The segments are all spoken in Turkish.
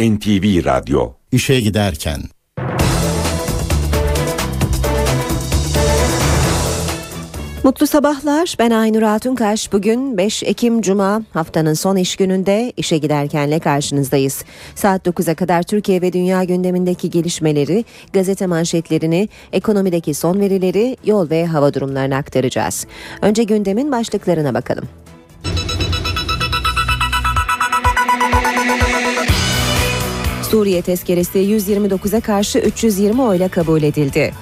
NTV Radyo İşe giderken Mutlu sabahlar. Ben Aynur Altunkaş. Bugün 5 Ekim Cuma haftanın son iş gününde işe giderkenle karşınızdayız. Saat 9'a kadar Türkiye ve dünya gündemindeki gelişmeleri, gazete manşetlerini, ekonomideki son verileri, yol ve hava durumlarını aktaracağız. Önce gündemin başlıklarına bakalım. Suriye tezkeresi 129'a karşı 320 oyla kabul edildi.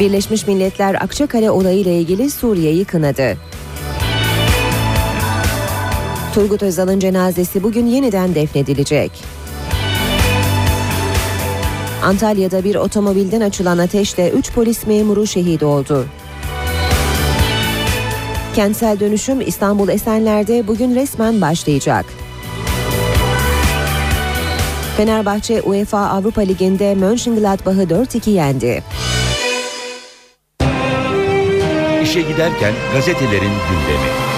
Birleşmiş Milletler Akçakale olayı ile ilgili Suriye'yi kınadı. Turgut Özal'ın cenazesi bugün yeniden defnedilecek. Antalya'da bir otomobilden açılan ateşle 3 polis memuru şehit oldu. Kentsel dönüşüm İstanbul Esenler'de bugün resmen başlayacak. Fenerbahçe UEFA Avrupa Ligi'nde Mönchengladbach'ı 4-2 yendi. İşe giderken gazetelerin gündemi.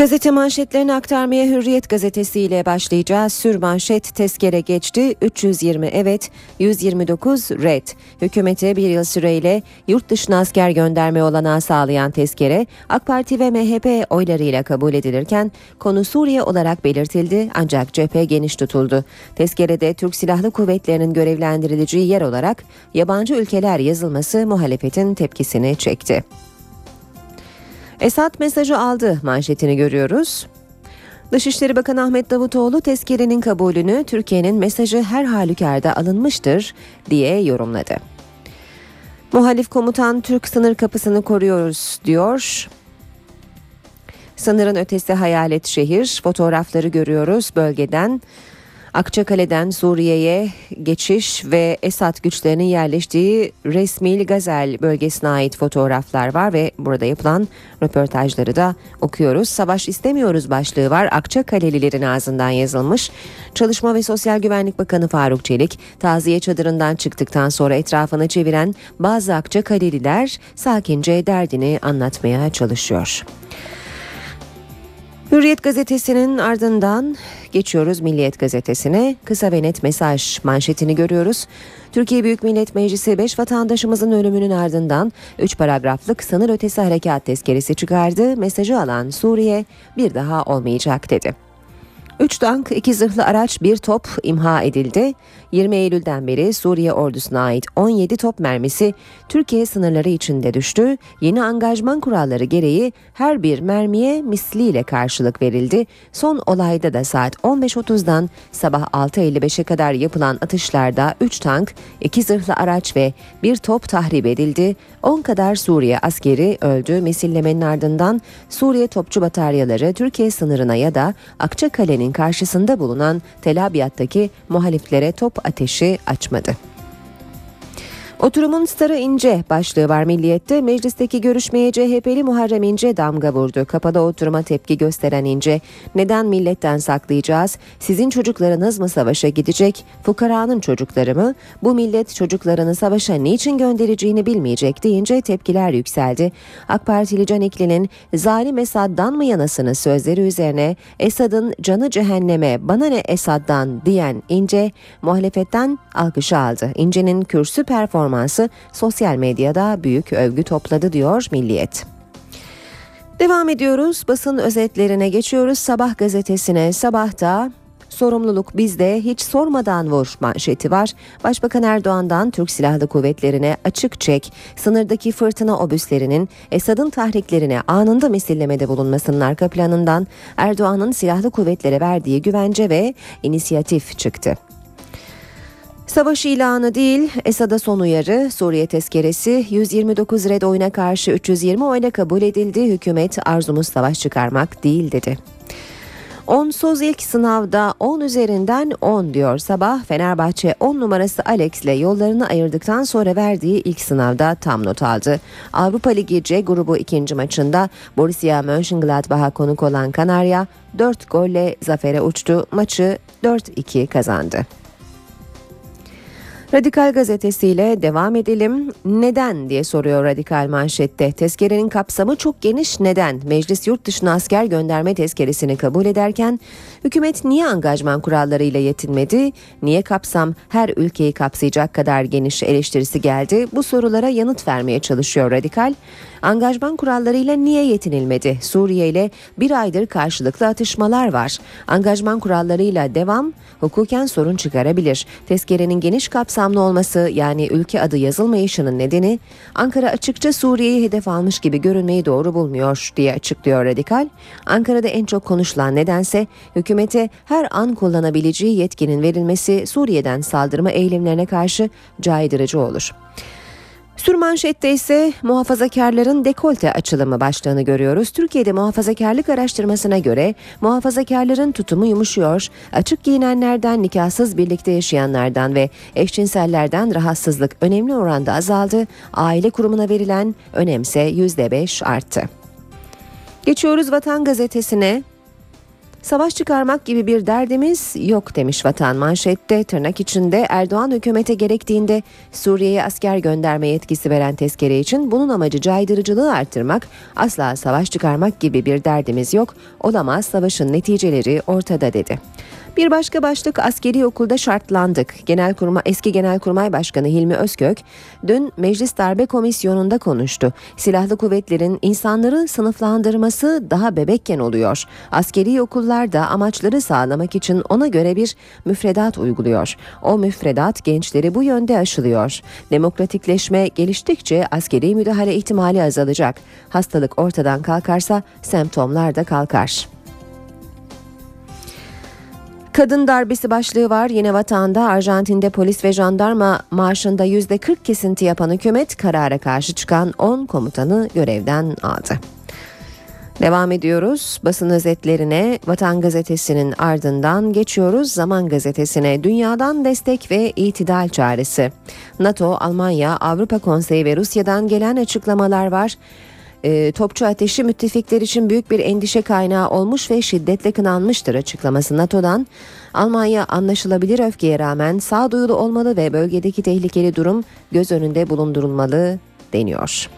Gazete manşetlerini aktarmaya Hürriyet gazetesiyle başlayacağız. Sür manşet tezkere geçti. 320 evet, 129 red. Hükümete bir yıl süreyle yurt dışına asker gönderme olanağı sağlayan tezkere AK Parti ve MHP oylarıyla kabul edilirken konu Suriye olarak belirtildi ancak cephe geniş tutuldu. Tezkerede Türk Silahlı Kuvvetleri'nin görevlendirileceği yer olarak yabancı ülkeler yazılması muhalefetin tepkisini çekti. Esad mesajı aldı manşetini görüyoruz. Dışişleri Bakanı Ahmet Davutoğlu tezkerenin kabulünü Türkiye'nin mesajı her halükarda alınmıştır diye yorumladı. Muhalif komutan Türk sınır kapısını koruyoruz diyor. Sınırın ötesi hayalet şehir fotoğrafları görüyoruz bölgeden. Akçakale'den Suriye'ye geçiş ve Esad güçlerinin yerleştiği Resmil Gazel bölgesine ait fotoğraflar var ve burada yapılan röportajları da okuyoruz. Savaş istemiyoruz başlığı var. Akçakalelilerin ağzından yazılmış. Çalışma ve Sosyal Güvenlik Bakanı Faruk Çelik, taziye çadırından çıktıktan sonra etrafını çeviren bazı Akçakaleliler sakince derdini anlatmaya çalışıyor. Hürriyet gazetesinin ardından geçiyoruz Milliyet gazetesine. Kısa ve net mesaj manşetini görüyoruz. Türkiye Büyük Millet Meclisi 5 vatandaşımızın ölümünün ardından 3 paragraflık sınır ötesi harekat tezkeresi çıkardı. Mesajı alan Suriye bir daha olmayacak dedi. 3 tank, 2 zırhlı araç, 1 top imha edildi. 20 Eylül'den beri Suriye ordusuna ait 17 top mermisi Türkiye sınırları içinde düştü. Yeni angajman kuralları gereği her bir mermiye misliyle karşılık verildi. Son olayda da saat 15.30'dan sabah 6.55'e kadar yapılan atışlarda 3 tank, 2 zırhlı araç ve 1 top tahrip edildi. 10 kadar Suriye askeri öldü. Misillemenin ardından Suriye topçu bataryaları Türkiye sınırına ya da Akçakale'nin karşısında bulunan Tel Abyad'daki muhaliflere top ateşi açmadı. Oturumun starı İnce başlığı var Milliyet'te. Meclisteki görüşmeye CHP'li Muharrem İnce damga vurdu. Kapada oturuma tepki gösteren İnce, neden milletten saklayacağız? Sizin çocuklarınız mı savaşa gidecek? Fukaranın çocukları mı? Bu millet çocuklarını savaşa niçin göndereceğini bilmeyecek deyince tepkiler yükseldi. AK Partili Can İkli'nin zalim Esad'dan mı yanasını sözleri üzerine Esad'ın canı cehenneme bana ne Esad'dan diyen İnce muhalefetten alkışı aldı. İnce'nin kürsü performansı performansı sosyal medyada büyük övgü topladı diyor Milliyet. Devam ediyoruz. Basın özetlerine geçiyoruz. Sabah gazetesine sabahta sorumluluk bizde hiç sormadan vur manşeti var. Başbakan Erdoğan'dan Türk Silahlı Kuvvetleri'ne açık çek, sınırdaki fırtına obüslerinin Esad'ın tahriklerine anında misillemede bulunmasının arka planından Erdoğan'ın silahlı kuvvetlere verdiği güvence ve inisiyatif çıktı. Savaş ilanı değil, Esad'a son uyarı, Suriye tezkeresi 129 red oyuna karşı 320 oyla kabul edildi. Hükümet arzumuz savaş çıkarmak değil dedi. Onsuz ilk sınavda 10 üzerinden 10 diyor sabah. Fenerbahçe 10 numarası Alex ile yollarını ayırdıktan sonra verdiği ilk sınavda tam not aldı. Avrupa Ligi C grubu ikinci maçında Borussia Mönchengladbach'a konuk olan Kanarya 4 golle zafere uçtu. Maçı 4-2 kazandı. Radikal gazetesiyle devam edelim. Neden diye soruyor Radikal manşette. Tezkerenin kapsamı çok geniş. Neden? Meclis yurt dışına asker gönderme tezkeresini kabul ederken hükümet niye angajman kurallarıyla yetinmedi? Niye kapsam her ülkeyi kapsayacak kadar geniş eleştirisi geldi? Bu sorulara yanıt vermeye çalışıyor Radikal. Angajman kurallarıyla niye yetinilmedi? Suriye ile bir aydır karşılıklı atışmalar var. Angajman kurallarıyla devam hukuken sorun çıkarabilir. Tezkerenin geniş kapsamlı olması yani ülke adı yazılmayışının nedeni Ankara açıkça Suriye'yi hedef almış gibi görünmeyi doğru bulmuyor diye açıklıyor Radikal. Ankara'da en çok konuşulan nedense hükümete her an kullanabileceği yetkinin verilmesi Suriye'den saldırma eylemlerine karşı caydırıcı olur. Sürmanşette ise muhafazakarların dekolte açılımı başlığını görüyoruz. Türkiye'de muhafazakarlık araştırmasına göre muhafazakarların tutumu yumuşuyor. Açık giyinenlerden, nikahsız birlikte yaşayanlardan ve eşcinsellerden rahatsızlık önemli oranda azaldı. Aile kurumuna verilen önemse %5 arttı. Geçiyoruz Vatan Gazetesi'ne. Savaş çıkarmak gibi bir derdimiz yok demiş vatan manşette tırnak içinde Erdoğan hükümete gerektiğinde Suriye'ye asker gönderme yetkisi veren tezkere için bunun amacı caydırıcılığı arttırmak asla savaş çıkarmak gibi bir derdimiz yok olamaz savaşın neticeleri ortada dedi. Bir başka başlık askeri okulda şartlandık. Genelkurmay eski Genelkurmay Başkanı Hilmi Özkök dün Meclis Darbe Komisyonu'nda konuştu. Silahlı kuvvetlerin insanları sınıflandırması daha bebekken oluyor. Askeri okullarda amaçları sağlamak için ona göre bir müfredat uyguluyor. O müfredat gençleri bu yönde aşılıyor. Demokratikleşme geliştikçe askeri müdahale ihtimali azalacak. Hastalık ortadan kalkarsa semptomlar da kalkar. Kadın darbesi başlığı var. Yine vatanda Arjantin'de polis ve jandarma maaşında %40 kesinti yapan hükümet karara karşı çıkan 10 komutanı görevden aldı. Devam ediyoruz. Basın özetlerine Vatan Gazetesi'nin ardından geçiyoruz. Zaman Gazetesi'ne. Dünyadan destek ve itidal çağrısı. NATO, Almanya, Avrupa Konseyi ve Rusya'dan gelen açıklamalar var e, topçu ateşi müttefikler için büyük bir endişe kaynağı olmuş ve şiddetle kınanmıştır açıklaması NATO'dan. Almanya anlaşılabilir öfkeye rağmen sağduyulu olmalı ve bölgedeki tehlikeli durum göz önünde bulundurulmalı deniyor.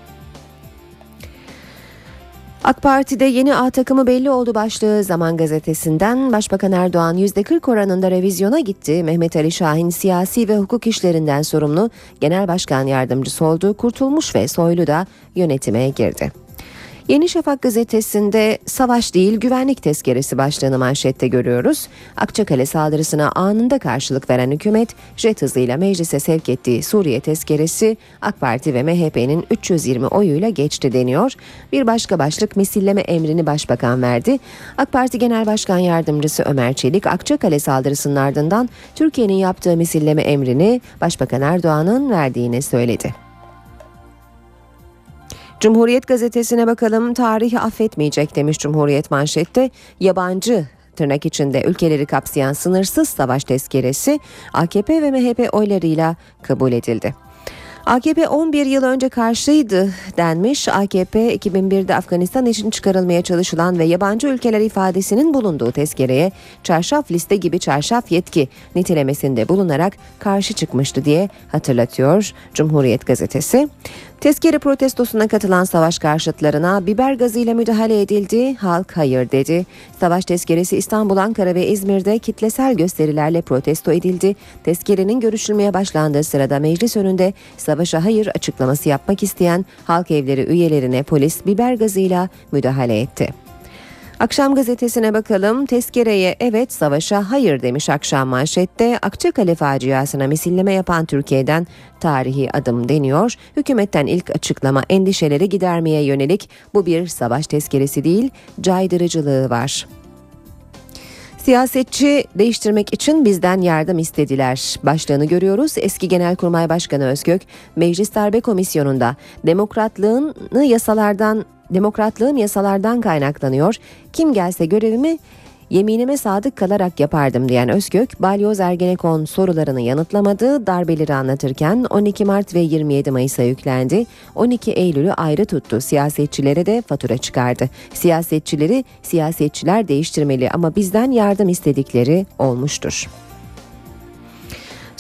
AK Parti'de yeni A takımı belli oldu başlığı Zaman Gazetesi'nden Başbakan Erdoğan %40 oranında revizyona gitti. Mehmet Ali Şahin siyasi ve hukuk işlerinden sorumlu Genel Başkan Yardımcısı oldu. Kurtulmuş ve Soylu da yönetime girdi. Yeni Şafak gazetesinde savaş değil güvenlik tezkeresi başlığını manşette görüyoruz. Akçakale saldırısına anında karşılık veren hükümet jet hızıyla meclise sevk ettiği Suriye tezkeresi AK Parti ve MHP'nin 320 oyuyla geçti deniyor. Bir başka başlık misilleme emrini başbakan verdi. AK Parti Genel Başkan Yardımcısı Ömer Çelik Akçakale saldırısının ardından Türkiye'nin yaptığı misilleme emrini Başbakan Erdoğan'ın verdiğini söyledi. Cumhuriyet gazetesine bakalım tarihi affetmeyecek demiş Cumhuriyet manşette. Yabancı tırnak içinde ülkeleri kapsayan sınırsız savaş tezkeresi AKP ve MHP oylarıyla kabul edildi. AKP 11 yıl önce karşıydı denmiş. AKP 2001'de Afganistan için çıkarılmaya çalışılan ve yabancı ülkeler ifadesinin bulunduğu tezkereye çarşaf liste gibi çarşaf yetki nitelemesinde bulunarak karşı çıkmıştı diye hatırlatıyor Cumhuriyet gazetesi. Tezkere protestosuna katılan savaş karşıtlarına biber gazıyla müdahale edildi, halk hayır dedi. Savaş tezkeresi İstanbul, Ankara ve İzmir'de kitlesel gösterilerle protesto edildi. Tezkerenin görüşülmeye başlandığı sırada meclis önünde savaşa hayır açıklaması yapmak isteyen halk evleri üyelerine polis biber gazıyla müdahale etti. Akşam gazetesine bakalım. Tezkereye evet savaşa hayır demiş akşam manşette. Akçakale faciasına misilleme yapan Türkiye'den tarihi adım deniyor. Hükümetten ilk açıklama endişeleri gidermeye yönelik bu bir savaş tezkeresi değil caydırıcılığı var. Siyasetçi değiştirmek için bizden yardım istediler. Başlığını görüyoruz. Eski Genelkurmay Başkanı Özgök, Meclis Darbe Komisyonu'nda demokratlığını yasalardan demokratlığım yasalardan kaynaklanıyor. Kim gelse görevimi Yeminime sadık kalarak yapardım diyen Özgök, Balyoz Ergenekon sorularını yanıtlamadı, darbeleri anlatırken 12 Mart ve 27 Mayıs'a yüklendi. 12 Eylül'ü ayrı tuttu, siyasetçilere de fatura çıkardı. Siyasetçileri siyasetçiler değiştirmeli ama bizden yardım istedikleri olmuştur.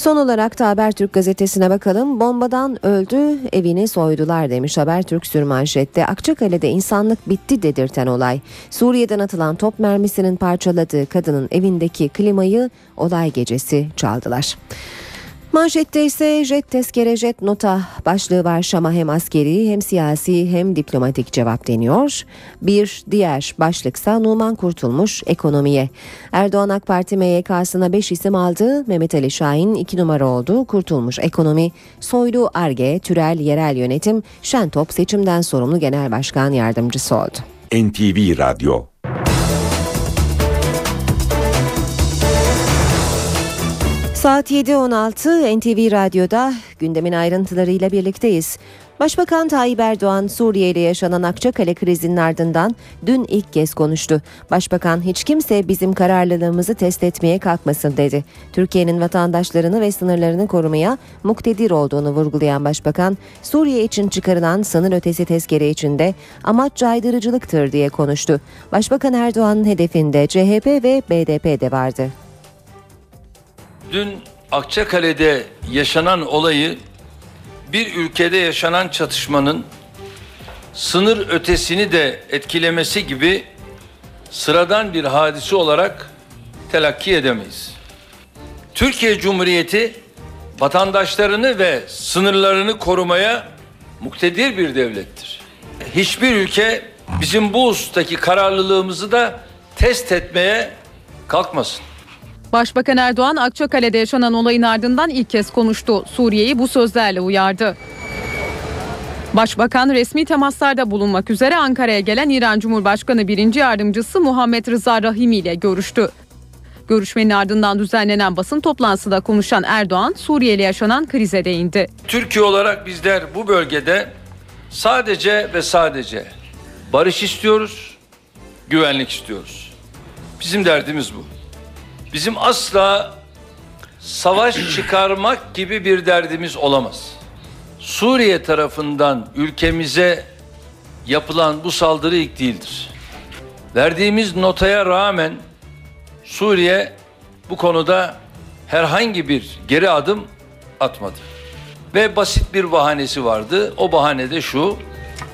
Son olarak da Habertürk gazetesine bakalım. Bombadan öldü, evini soydular demiş Habertürk sürmanşette. Akçakale'de insanlık bitti dedirten olay. Suriye'den atılan top mermisinin parçaladığı kadının evindeki klimayı olay gecesi çaldılar. Manşette ise jet tezkere jet nota başlığı var Şam'a hem askeri hem siyasi hem diplomatik cevap deniyor. Bir diğer başlıksa Numan Kurtulmuş ekonomiye. Erdoğan AK Parti MYK'sına 5 isim aldı. Mehmet Ali Şahin 2 numara oldu. Kurtulmuş ekonomi, Soylu Arge, Türel Yerel Yönetim, Şentop seçimden sorumlu genel başkan yardımcısı oldu. NTV Radyo Saat 7.16 NTV Radyo'da gündemin ayrıntılarıyla birlikteyiz. Başbakan Tayyip Erdoğan Suriye ile yaşanan Akçakale krizinin ardından dün ilk kez konuştu. Başbakan hiç kimse bizim kararlılığımızı test etmeye kalkmasın dedi. Türkiye'nin vatandaşlarını ve sınırlarını korumaya muktedir olduğunu vurgulayan başbakan Suriye için çıkarılan sınır ötesi tezkere içinde amaç caydırıcılıktır diye konuştu. Başbakan Erdoğan'ın hedefinde CHP ve BDP de vardı. Dün Akçakale'de yaşanan olayı bir ülkede yaşanan çatışmanın sınır ötesini de etkilemesi gibi sıradan bir hadise olarak telakki edemeyiz. Türkiye Cumhuriyeti vatandaşlarını ve sınırlarını korumaya muktedir bir devlettir. Hiçbir ülke bizim bu husustaki kararlılığımızı da test etmeye kalkmasın. Başbakan Erdoğan Akçakale'de yaşanan olayın ardından ilk kez konuştu. Suriye'yi bu sözlerle uyardı. Başbakan resmi temaslarda bulunmak üzere Ankara'ya gelen İran Cumhurbaşkanı birinci yardımcısı Muhammed Rıza Rahimi ile görüştü. Görüşmenin ardından düzenlenen basın toplantısında konuşan Erdoğan Suriye'yle yaşanan krize değindi. Türkiye olarak bizler bu bölgede sadece ve sadece barış istiyoruz, güvenlik istiyoruz. Bizim derdimiz bu. Bizim asla savaş çıkarmak gibi bir derdimiz olamaz. Suriye tarafından ülkemize yapılan bu saldırı ilk değildir. Verdiğimiz notaya rağmen Suriye bu konuda herhangi bir geri adım atmadı. Ve basit bir bahanesi vardı. O bahane de şu.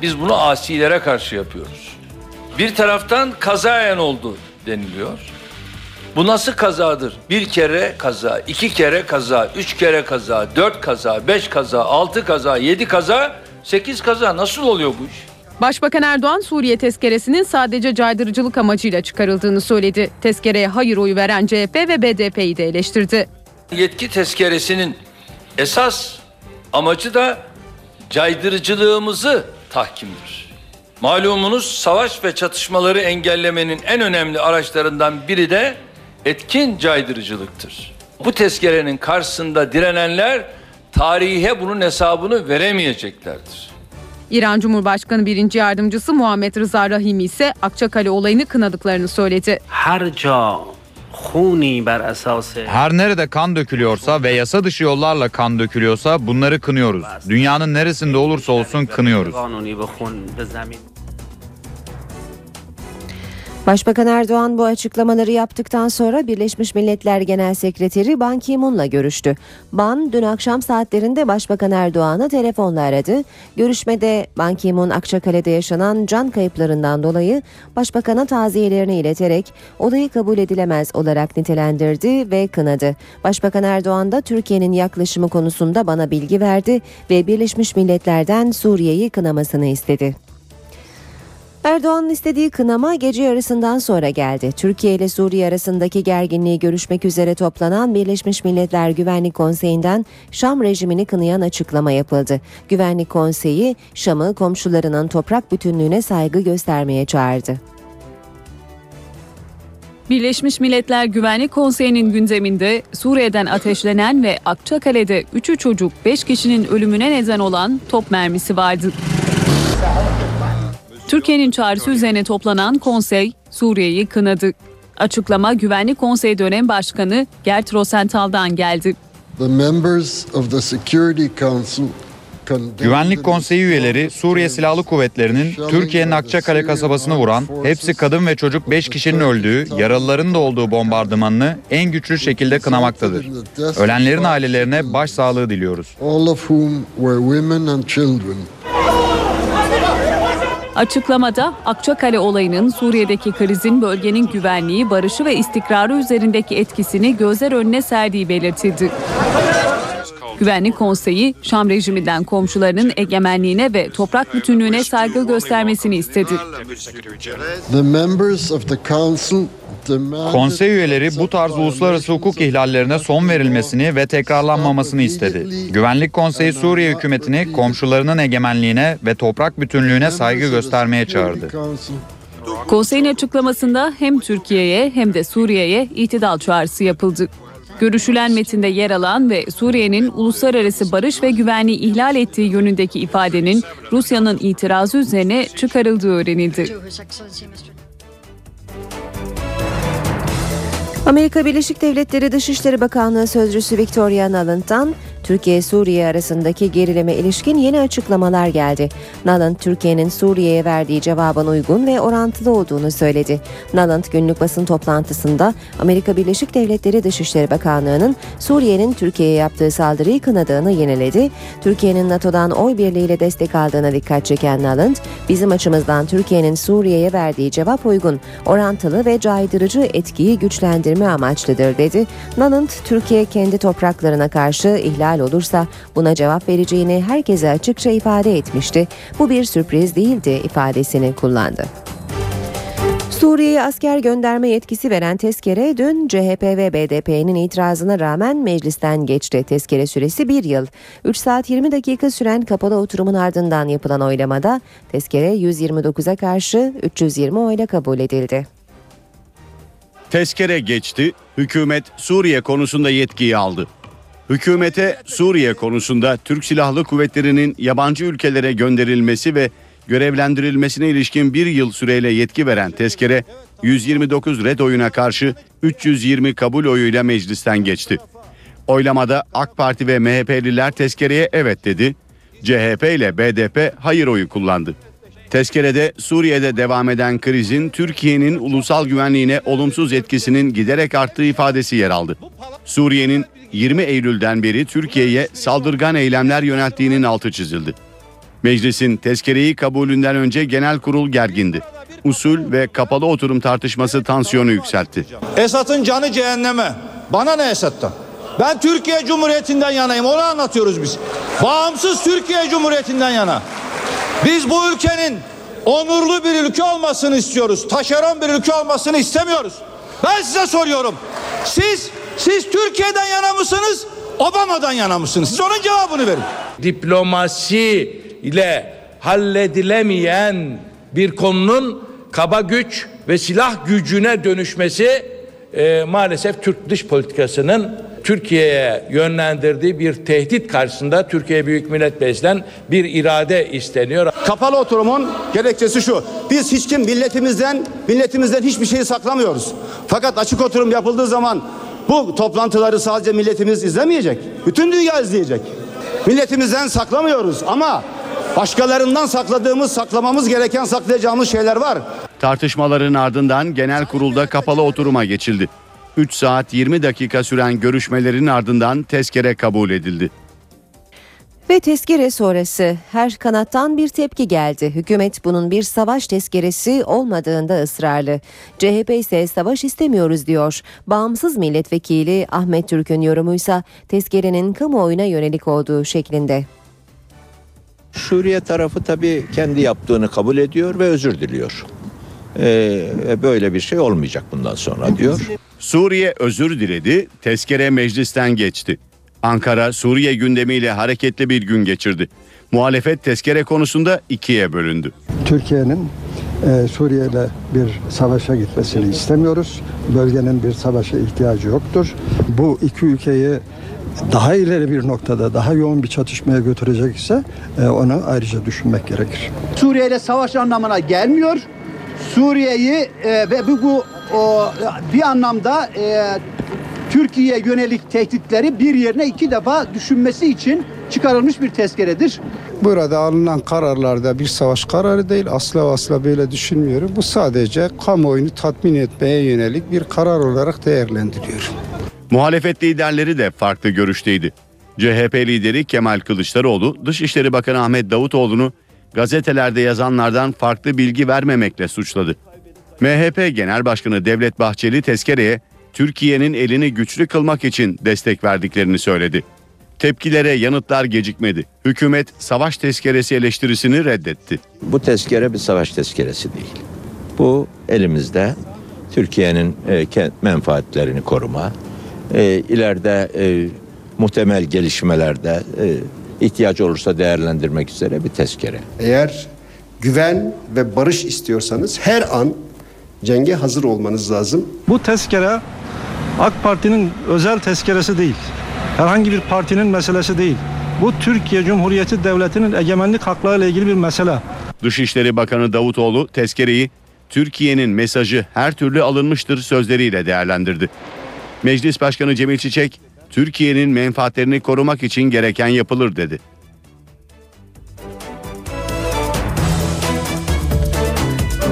Biz bunu asilere karşı yapıyoruz. Bir taraftan kazayen oldu deniliyor. Bu nasıl kazadır? Bir kere kaza, iki kere kaza, üç kere kaza, dört kaza, beş kaza, altı kaza, yedi kaza, sekiz kaza. Nasıl oluyor bu iş? Başbakan Erdoğan Suriye tezkeresinin sadece caydırıcılık amacıyla çıkarıldığını söyledi. Tezkereye hayır oyu veren CHP ve BDP'yi de eleştirdi. Yetki tezkeresinin esas amacı da caydırıcılığımızı tahkimdir. Malumunuz savaş ve çatışmaları engellemenin en önemli araçlarından biri de etkin caydırıcılıktır. Bu tezkerenin karşısında direnenler tarihe bunun hesabını veremeyeceklerdir. İran Cumhurbaşkanı 1. Yardımcısı Muhammed Rıza Rahimi ise Akçakale olayını kınadıklarını söyledi. Her nerede kan dökülüyorsa ve yasa dışı yollarla kan dökülüyorsa bunları kınıyoruz. Dünyanın neresinde olursa olsun kınıyoruz. Başbakan Erdoğan bu açıklamaları yaptıktan sonra Birleşmiş Milletler Genel Sekreteri Ban Ki-moon'la görüştü. Ban dün akşam saatlerinde Başbakan Erdoğan'ı telefonla aradı. Görüşmede Ban Ki-moon Akçakale'de yaşanan can kayıplarından dolayı Başbakan'a taziyelerini ileterek olayı kabul edilemez olarak nitelendirdi ve kınadı. Başbakan Erdoğan da Türkiye'nin yaklaşımı konusunda bana bilgi verdi ve Birleşmiş Milletler'den Suriye'yi kınamasını istedi. Erdoğan'ın istediği kınama gece yarısından sonra geldi. Türkiye ile Suriye arasındaki gerginliği görüşmek üzere toplanan Birleşmiş Milletler Güvenlik Konseyi'nden Şam rejimini kınayan açıklama yapıldı. Güvenlik Konseyi Şam'ı komşularının toprak bütünlüğüne saygı göstermeye çağırdı. Birleşmiş Milletler Güvenlik Konseyi'nin gündeminde Suriye'den ateşlenen ve Akçakale'de 3'ü çocuk 5 kişinin ölümüne neden olan top mermisi vardı. Türkiye'nin çağrısı üzerine toplanan konsey Suriye'yi kınadı. Açıklama Güvenlik Konseyi dönem başkanı Gert Rosenthal'dan geldi. The members of the Security Council Güvenlik Konseyi üyeleri Suriye Silahlı Kuvvetleri'nin Türkiye'nin Akçakale kasabasını vuran, hepsi kadın ve çocuk 5 kişinin öldüğü, yaralıların da olduğu bombardımanını en güçlü şekilde kınamaktadır. Ölenlerin ailelerine başsağlığı diliyoruz. Açıklamada Akçakale olayının Suriye'deki krizin bölgenin güvenliği, barışı ve istikrarı üzerindeki etkisini gözler önüne serdiği belirtildi. Güvenlik Konseyi, Şam rejiminden komşularının egemenliğine ve toprak bütünlüğüne saygı göstermesini istedi. The members of the council demanded Konsey üyeleri bu tarz uluslararası hukuk ihlallerine son verilmesini ve tekrarlanmamasını istedi. Güvenlik Konseyi Suriye hükümetini komşularının egemenliğine ve toprak bütünlüğüne saygı göstermeye çağırdı. Konseyin açıklamasında hem Türkiye'ye hem de Suriye'ye itidal çağrısı yapıldı. Görüşülen metinde yer alan ve Suriye'nin uluslararası barış ve güvenliği ihlal ettiği yönündeki ifadenin Rusya'nın itirazı üzerine çıkarıldığı öğrenildi. Amerika Birleşik Devletleri Dışişleri Bakanlığı Sözcüsü Victoria Nuland'dan Türkiye-Suriye arasındaki gerileme ilişkin yeni açıklamalar geldi. Nuland, Türkiye'nin Suriye'ye verdiği cevabın uygun ve orantılı olduğunu söyledi. Nuland günlük basın toplantısında Amerika Birleşik Devletleri Dışişleri Bakanlığı'nın Suriye'nin Türkiye'ye yaptığı saldırıyı kınadığını yeniledi. Türkiye'nin NATO'dan oy birliğiyle destek aldığına dikkat çeken Nuland, bizim açımızdan Türkiye'nin Suriye'ye verdiği cevap uygun, orantılı ve caydırıcı etkiyi güçlendirme amaçlıdır dedi. Nuland, Türkiye kendi topraklarına karşı ihlal olursa buna cevap vereceğini herkese açıkça ifade etmişti. Bu bir sürpriz değildi ifadesini kullandı. Suriye'ye asker gönderme yetkisi veren tezkere dün CHP ve BDP'nin itirazına rağmen meclisten geçti. Tezkere süresi bir yıl. 3 saat 20 dakika süren kapalı oturumun ardından yapılan oylamada tezkere 129'a karşı 320 oyla kabul edildi. Tezkere geçti, hükümet Suriye konusunda yetkiyi aldı. Hükümete Suriye konusunda Türk Silahlı Kuvvetleri'nin yabancı ülkelere gönderilmesi ve görevlendirilmesine ilişkin bir yıl süreyle yetki veren tezkere 129 red oyuna karşı 320 kabul oyuyla meclisten geçti. Oylamada AK Parti ve MHP'liler tezkereye evet dedi, CHP ile BDP hayır oyu kullandı. Tezkerede Suriye'de devam eden krizin Türkiye'nin ulusal güvenliğine olumsuz etkisinin giderek arttığı ifadesi yer aldı. Suriye'nin 20 Eylül'den beri Türkiye'ye saldırgan eylemler yönelttiğinin altı çizildi. Meclisin tezkereyi kabulünden önce genel kurul gergindi. Usul ve kapalı oturum tartışması tansiyonu yükseltti. Esat'ın canı cehenneme. Bana ne Esat'tan? Ben Türkiye Cumhuriyeti'nden yanayım. Onu anlatıyoruz biz. Bağımsız Türkiye Cumhuriyeti'nden yana. Biz bu ülkenin onurlu bir ülke olmasını istiyoruz. Taşeron bir ülke olmasını istemiyoruz. Ben size soruyorum. Siz siz Türkiye'den yana mısınız? Obama'dan yana mısınız? Siz onun cevabını verin. diplomasi ile halledilemeyen bir konunun kaba güç ve silah gücüne dönüşmesi e, maalesef Türk dış politikasının Türkiye'ye yönlendirdiği bir tehdit karşısında Türkiye Büyük Millet Meclisi'nden bir irade isteniyor. Kapalı oturumun gerekçesi şu. Biz hiç kim milletimizden milletimizden hiçbir şeyi saklamıyoruz. Fakat açık oturum yapıldığı zaman bu toplantıları sadece milletimiz izlemeyecek. Bütün dünya izleyecek. Milletimizden saklamıyoruz ama başkalarından sakladığımız, saklamamız gereken saklayacağımız şeyler var. Tartışmaların ardından genel kurulda kapalı oturuma geçildi. 3 saat 20 dakika süren görüşmelerin ardından tezkere kabul edildi. Ve tezkere sonrası her kanattan bir tepki geldi. Hükümet bunun bir savaş tezkeresi olmadığında ısrarlı. CHP ise savaş istemiyoruz diyor. Bağımsız milletvekili Ahmet Türk'ün yorumuysa tezkerenin kamuoyuna yönelik olduğu şeklinde. Suriye tarafı tabii kendi yaptığını kabul ediyor ve özür diliyor. Ee, böyle bir şey olmayacak bundan sonra diyor. Suriye özür diledi, tezkere meclisten geçti. Ankara Suriye gündemiyle hareketli bir gün geçirdi. Muhalefet tezkere konusunda ikiye bölündü. Türkiye'nin e, Suriye ile bir savaşa gitmesini istemiyoruz. Bölgenin bir savaşa ihtiyacı yoktur. Bu iki ülkeyi daha ileri bir noktada daha yoğun bir çatışmaya götürecek ise e, onu ayrıca düşünmek gerekir. Suriye ile savaş anlamına gelmiyor. Suriye'yi e, ve bu, bu o, bir anlamda e, Türkiye'ye yönelik tehditleri bir yerine iki defa düşünmesi için çıkarılmış bir tezkeredir. Burada alınan kararlarda bir savaş kararı değil. Asla asla böyle düşünmüyorum. Bu sadece kamuoyunu tatmin etmeye yönelik bir karar olarak değerlendiriyorum. Muhalefet liderleri de farklı görüşteydi. CHP lideri Kemal Kılıçdaroğlu, Dışişleri Bakanı Ahmet Davutoğlu'nu gazetelerde yazanlardan farklı bilgi vermemekle suçladı. MHP Genel Başkanı Devlet Bahçeli tezkereye Türkiye'nin elini güçlü kılmak için destek verdiklerini söyledi. Tepkilere yanıtlar gecikmedi. Hükümet savaş tezkeresi eleştirisini reddetti. Bu tezkere bir savaş tezkeresi değil. Bu elimizde Türkiye'nin e, menfaatlerini koruma, e, ileride e, muhtemel gelişmelerde ihtiyaç olursa değerlendirmek üzere bir tezkere. Eğer güven ve barış istiyorsanız her an cenge hazır olmanız lazım. Bu tezkere AK Parti'nin özel tezkeresi değil. Herhangi bir partinin meselesi değil. Bu Türkiye Cumhuriyeti Devleti'nin egemenlik haklarıyla ilgili bir mesele. Dışişleri Bakanı Davutoğlu tezkereyi Türkiye'nin mesajı her türlü alınmıştır sözleriyle değerlendirdi. Meclis Başkanı Cemil Çiçek, Türkiye'nin menfaatlerini korumak için gereken yapılır dedi.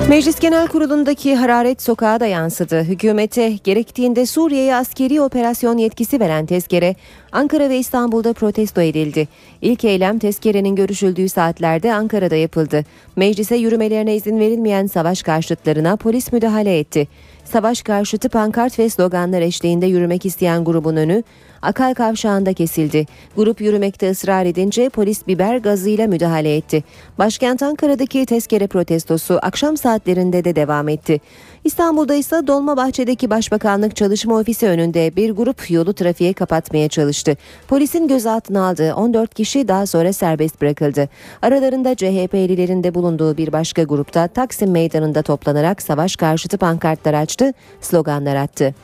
Meclis Genel Kurulu'ndaki hararet sokağa da yansıdı. Hükümete gerektiğinde Suriye'ye askeri operasyon yetkisi veren tezkere Ankara ve İstanbul'da protesto edildi. İlk eylem tezkerenin görüşüldüğü saatlerde Ankara'da yapıldı. Meclise yürümelerine izin verilmeyen savaş karşıtlarına polis müdahale etti. Savaş karşıtı pankart ve sloganlar eşliğinde yürümek isteyen grubun önü Akal Kavşağı'nda kesildi. Grup yürümekte ısrar edince polis biber gazıyla müdahale etti. Başkent Ankara'daki tezkere protestosu akşam saatlerinde de devam etti. İstanbul'da ise Dolmabahçe'deki Başbakanlık Çalışma Ofisi önünde bir grup yolu trafiğe kapatmaya çalıştı. Polisin gözaltına aldığı 14 kişi daha sonra serbest bırakıldı. Aralarında CHP'lilerin de bulunduğu bir başka grupta Taksim Meydanı'nda toplanarak savaş karşıtı pankartlar açtı, sloganlar attı.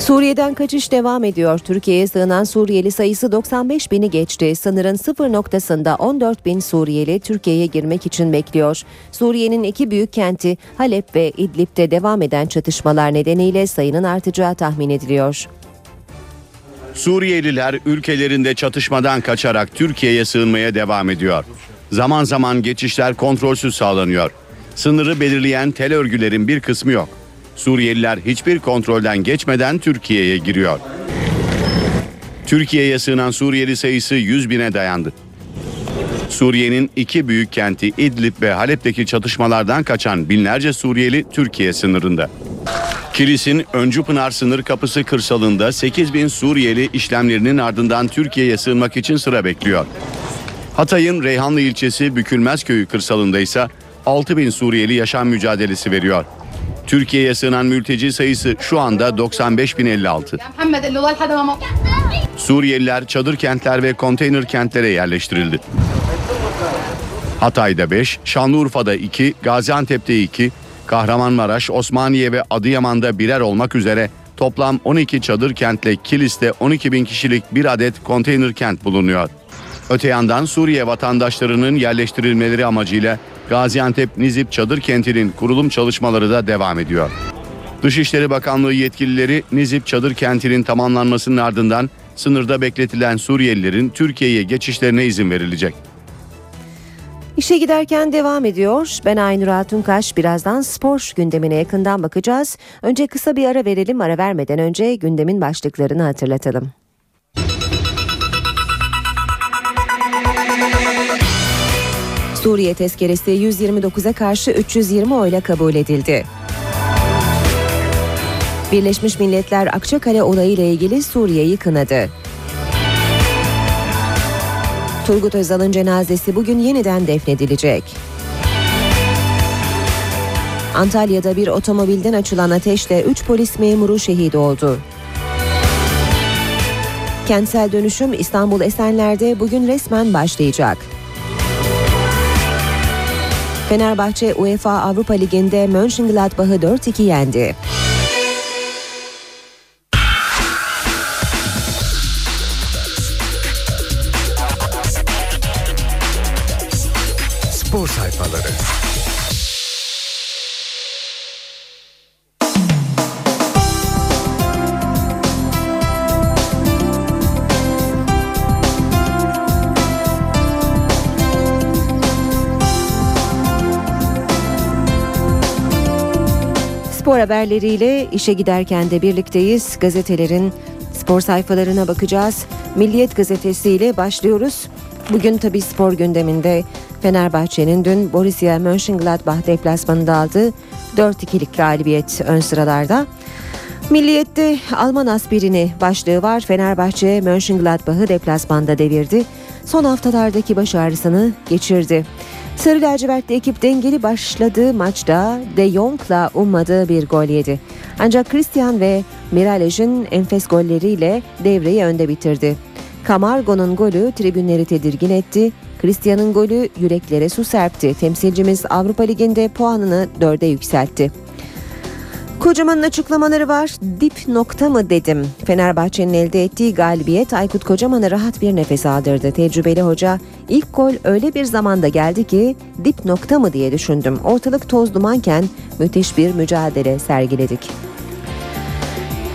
Suriye'den kaçış devam ediyor. Türkiye'ye sığınan Suriyeli sayısı 95 bini geçti. Sınırın sıfır noktasında 14 bin Suriyeli Türkiye'ye girmek için bekliyor. Suriye'nin iki büyük kenti Halep ve İdlib'de devam eden çatışmalar nedeniyle sayının artacağı tahmin ediliyor. Suriyeliler ülkelerinde çatışmadan kaçarak Türkiye'ye sığınmaya devam ediyor. Zaman zaman geçişler kontrolsüz sağlanıyor. Sınırı belirleyen tel örgülerin bir kısmı yok. Suriyeliler hiçbir kontrolden geçmeden Türkiye'ye giriyor. Türkiye'ye sığınan Suriyeli sayısı 100 bine dayandı. Suriye'nin iki büyük kenti İdlib ve Halep'teki çatışmalardan kaçan binlerce Suriyeli Türkiye sınırında. Kilis'in Öncüpınar sınır kapısı kırsalında 8 bin Suriyeli işlemlerinin ardından Türkiye'ye sığınmak için sıra bekliyor. Hatay'ın Reyhanlı ilçesi Bükülmez köyü kırsalında ise 6 bin Suriyeli yaşam mücadelesi veriyor. Türkiye'ye sığınan mülteci sayısı şu anda 95.056. Suriyeliler çadır kentler ve konteyner kentlere yerleştirildi. Hatay'da 5, Şanlıurfa'da 2, Gaziantep'te 2, Kahramanmaraş, Osmaniye ve Adıyaman'da birer olmak üzere toplam 12 çadır kentle Kilis'te 12 bin kişilik bir adet konteyner kent bulunuyor. Öte yandan Suriye vatandaşlarının yerleştirilmeleri amacıyla Gaziantep Nizip Çadır Kenti'nin kurulum çalışmaları da devam ediyor. Dışişleri Bakanlığı yetkilileri Nizip Çadır Kenti'nin tamamlanmasının ardından sınırda bekletilen Suriyelilerin Türkiye'ye geçişlerine izin verilecek. İşe giderken devam ediyor. Ben Aynur Altunkaş. Birazdan spor gündemine yakından bakacağız. Önce kısa bir ara verelim. Ara vermeden önce gündemin başlıklarını hatırlatalım. Suriye tezkeresi 129'a karşı 320 oyla kabul edildi. Birleşmiş Milletler Akçakale olayı ile ilgili Suriye'yi kınadı. Turgut Özal'ın cenazesi bugün yeniden defnedilecek. Antalya'da bir otomobilden açılan ateşle 3 polis memuru şehit oldu. Kentsel dönüşüm İstanbul Esenler'de bugün resmen başlayacak. Fenerbahçe UEFA Avrupa Ligi'nde Mönchengladbach'ı 4-2 yendi. Haberleriyle işe giderken de birlikteyiz. Gazetelerin spor sayfalarına bakacağız. Milliyet gazetesi ile başlıyoruz. Bugün tabi spor gündeminde Fenerbahçe'nin dün Borussia Mönchengladbach deplasmanında aldığı 4-2'lik galibiyet ön sıralarda. Milliyette Alman aspirini başlığı var. Fenerbahçe Mönchengladbach'ı deplasmanda devirdi. Son haftalardaki baş ağrısını geçirdi. Sarı lacivertli ekip dengeli başladığı maçta De Jong'la ummadığı bir gol yedi. Ancak Christian ve Miralej'in enfes golleriyle devreyi önde bitirdi. Camargo'nun golü tribünleri tedirgin etti. Christian'ın golü yüreklere su serpti. Temsilcimiz Avrupa Ligi'nde puanını dörde yükseltti. Kocaman'ın açıklamaları var. Dip nokta mı dedim. Fenerbahçe'nin elde ettiği galibiyet Aykut Kocaman'a rahat bir nefes aldırdı. Tecrübeli hoca ilk gol öyle bir zamanda geldi ki dip nokta mı diye düşündüm. Ortalık toz dumanken müthiş bir mücadele sergiledik.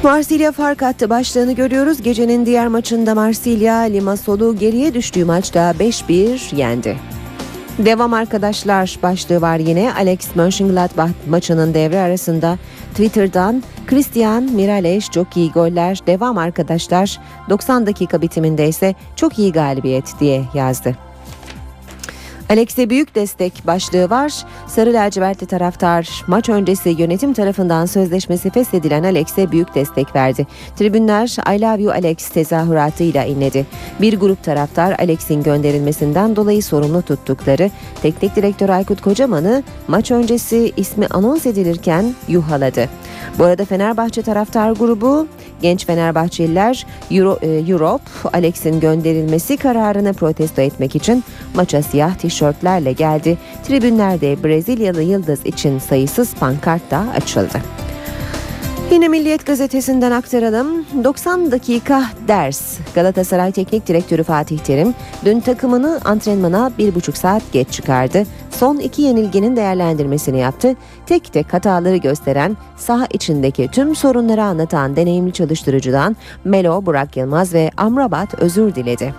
Marsilya fark attı başlığını görüyoruz. Gecenin diğer maçında Marsilya Limassol'u geriye düştüğü maçta 5-1 yendi. Devam arkadaşlar başlığı var yine. Alex Mönchengladbach maçının devre arasında Twitter'dan Christian Miralles çok iyi goller. Devam arkadaşlar 90 dakika bitiminde ise çok iyi galibiyet diye yazdı. Alex'e büyük destek başlığı var. Sarı lacivertli taraftar maç öncesi yönetim tarafından sözleşmesi feshedilen Alex'e büyük destek verdi. Tribünler I love you Alex tezahüratıyla inledi. Bir grup taraftar Alex'in gönderilmesinden dolayı sorumlu tuttukları teknik direktör Aykut Kocaman'ı maç öncesi ismi anons edilirken yuhaladı. Bu arada Fenerbahçe taraftar grubu genç Fenerbahçeliler Euro, e, Europe Alex'in gönderilmesi kararını protesto etmek için maça siyah tişörtlerle geldi. Tribünlerde Brezilyalı yıldız için sayısız pankart da açıldı. Yine Milliyet gazetesinden aktaralım. 90 dakika ders. Galatasaray Teknik Direktörü Fatih Terim dün takımını antrenmana bir buçuk saat geç çıkardı. Son iki yenilginin değerlendirmesini yaptı. Tek tek hataları gösteren, saha içindeki tüm sorunları anlatan deneyimli çalıştırıcıdan Melo, Burak Yılmaz ve Amrabat özür diledi.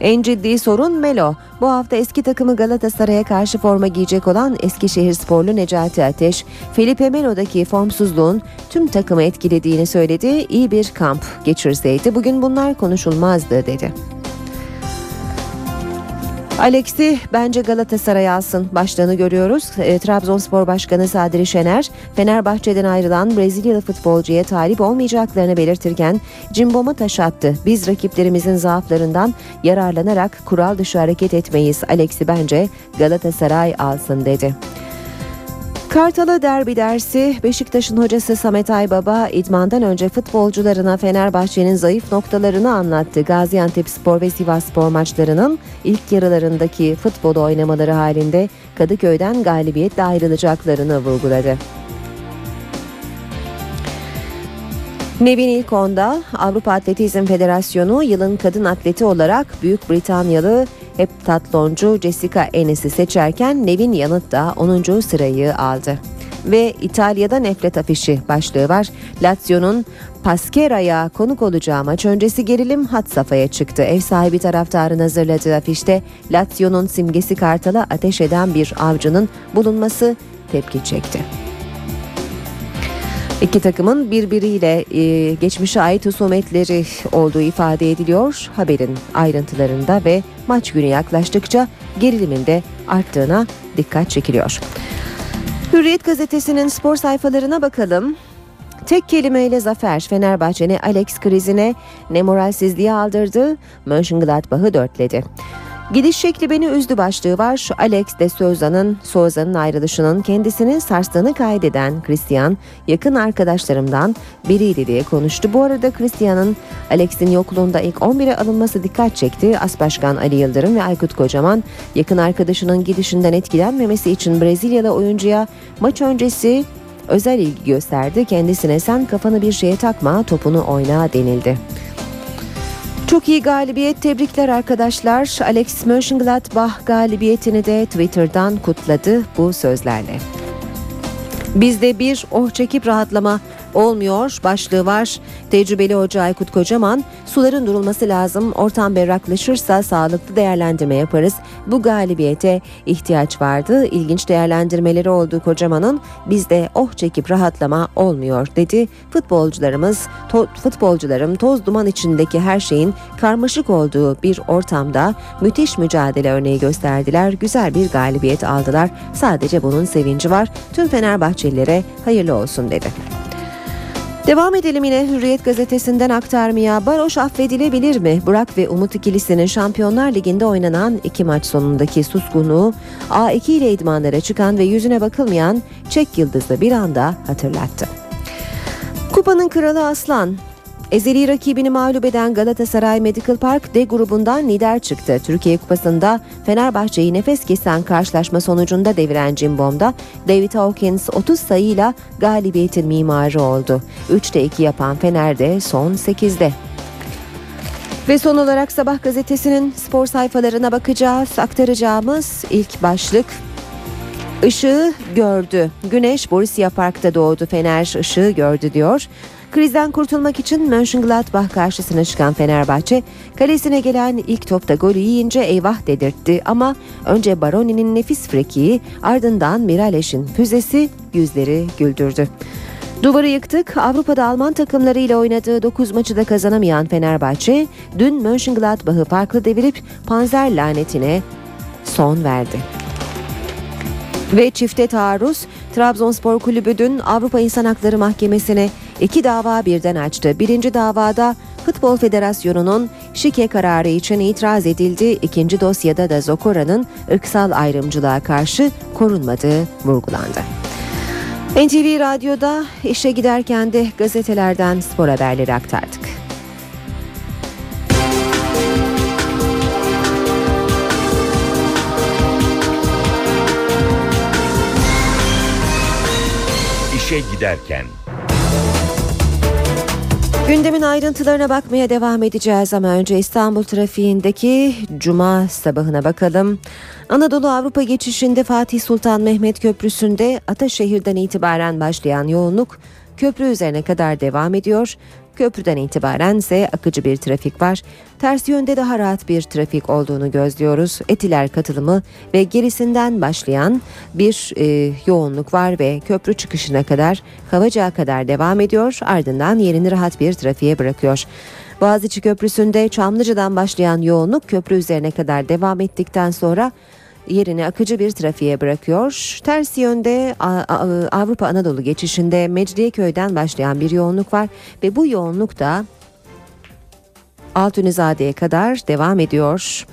En ciddi sorun Melo. Bu hafta eski takımı Galatasaray'a karşı forma giyecek olan Eskişehir sporlu Necati Ateş, Felipe Melo'daki formsuzluğun tüm takımı etkilediğini söyledi. İyi bir kamp geçirseydi bugün bunlar konuşulmazdı dedi. Alex'i bence Galatasaray alsın başlığını görüyoruz. E, Trabzonspor Başkanı Sadri Şener, Fenerbahçe'den ayrılan Brezilyalı futbolcuya talip olmayacaklarını belirtirken Cimbom'a taş attı. Biz rakiplerimizin zaaflarından yararlanarak kural dışı hareket etmeyiz. Alex'i bence Galatasaray alsın dedi. Kartalı derbi dersi Beşiktaş'ın hocası Samet Aybaba idmandan önce futbolcularına Fenerbahçe'nin zayıf noktalarını anlattı. Gaziantep Spor ve Sivas Spor maçlarının ilk yarılarındaki futbol oynamaları halinde Kadıköy'den galibiyetle ayrılacaklarını vurguladı. Nevin İlkondal, Avrupa Atletizm Federasyonu yılın kadın atleti olarak Büyük Britanyalı heptatloncu Jessica Ennis'i seçerken Nevin Yanıt da 10. sırayı aldı. Ve İtalya'da nefret afişi başlığı var. Lazio'nun Pasquera'ya konuk olacağı maç öncesi gerilim hat safhaya çıktı. Ev sahibi taraftarın hazırladığı afişte Lazio'nun simgesi kartala ateş eden bir avcının bulunması tepki çekti. İki takımın birbiriyle e, geçmişe ait husumetleri olduğu ifade ediliyor. Haberin ayrıntılarında ve maç günü yaklaştıkça gerilimin de arttığına dikkat çekiliyor. Hürriyet gazetesinin spor sayfalarına bakalım. Tek kelimeyle zafer Fenerbahçe ne Alex krizine ne moralsizliğe aldırdı. Mönchengladbach'ı dörtledi. Gidiş şekli beni üzdü başlığı var. Alex de Souza'nın Souza'nın ayrılışının kendisini sarstığını kaydeden Christian yakın arkadaşlarımdan biriydi diye konuştu. Bu arada Christian'ın Alex'in yokluğunda ilk 11'e alınması dikkat çekti. As Ali Yıldırım ve Aykut Kocaman yakın arkadaşının gidişinden etkilenmemesi için Brezilyalı oyuncuya maç öncesi özel ilgi gösterdi. Kendisine sen kafanı bir şeye takma topunu oyna denildi. Çok iyi galibiyet tebrikler arkadaşlar. Alex Mönchengladbach galibiyetini de Twitter'dan kutladı bu sözlerle. Bizde bir oh çekip rahatlama olmuyor başlığı var. Tecrübeli hoca Aykut Kocaman suların durulması lazım. Ortam berraklaşırsa sağlıklı değerlendirme yaparız. Bu galibiyete ihtiyaç vardı. İlginç değerlendirmeleri oldu Kocaman'ın. Bizde oh çekip rahatlama olmuyor dedi. Futbolcularımız, to- futbolcularım toz duman içindeki her şeyin karmaşık olduğu bir ortamda müthiş mücadele örneği gösterdiler. Güzel bir galibiyet aldılar. Sadece bunun sevinci var. Tüm Fenerbahçelilere hayırlı olsun dedi. Devam edelim yine Hürriyet gazetesinden aktarmaya. Baroş affedilebilir mi? Burak ve Umut ikilisinin Şampiyonlar Ligi'nde oynanan iki maç sonundaki suskunluğu A2 ile idmanlara çıkan ve yüzüne bakılmayan Çek Yıldız'ı bir anda hatırlattı. Kupanın kralı Aslan Ezeli rakibini mağlup eden Galatasaray Medical Park D grubundan lider çıktı. Türkiye Kupası'nda Fenerbahçe'yi nefes kesen karşılaşma sonucunda deviren Cimbom'da David Hawkins 30 sayıyla galibiyetin mimarı oldu. 3'te 2 yapan Fener'de son 8'de. Ve son olarak Sabah gazetesinin spor sayfalarına bakacağız. Aktaracağımız ilk başlık Işığı gördü. Güneş Borussia Park'ta doğdu. Fener ışığı gördü diyor. Krizden kurtulmak için Mönchengladbach karşısına çıkan Fenerbahçe kalesine gelen ilk topta golü yiyince eyvah dedirtti ama önce Baroni'nin nefis frekiği ardından Mirales'in füzesi yüzleri güldürdü. Duvarı yıktık. Avrupa'da Alman takımlarıyla oynadığı 9 maçı da kazanamayan Fenerbahçe dün Mönchengladbach'ı farklı devirip Panzer lanetine son verdi. Ve çifte taarruz Trabzonspor Kulübü dün Avrupa İnsan Hakları Mahkemesi'ne iki dava birden açtı. Birinci davada Futbol Federasyonu'nun şike kararı için itiraz edildi. İkinci dosyada da Zokora'nın ırksal ayrımcılığa karşı korunmadığı vurgulandı. NTV Radyo'da işe giderken de gazetelerden spor haberleri aktardık. İşe giderken. Gündemin ayrıntılarına bakmaya devam edeceğiz ama önce İstanbul trafiğindeki cuma sabahına bakalım. Anadolu Avrupa geçişinde Fatih Sultan Mehmet Köprüsü'nde Ataşehir'den itibaren başlayan yoğunluk köprü üzerine kadar devam ediyor. Köprüden itibaren ise akıcı bir trafik var. Ters yönde daha rahat bir trafik olduğunu gözlüyoruz. Etiler katılımı ve gerisinden başlayan bir e, yoğunluk var ve köprü çıkışına kadar Kavacığa kadar devam ediyor. Ardından yerini rahat bir trafiğe bırakıyor. Boğaziçi Köprüsü'nde Çamlıca'dan başlayan yoğunluk köprü üzerine kadar devam ettikten sonra yerini akıcı bir trafiğe bırakıyor. Ters yönde Avrupa Anadolu geçişinde Mecidiyeköy'den başlayan bir yoğunluk var ve bu yoğunluk da Altunizade'ye kadar devam ediyor.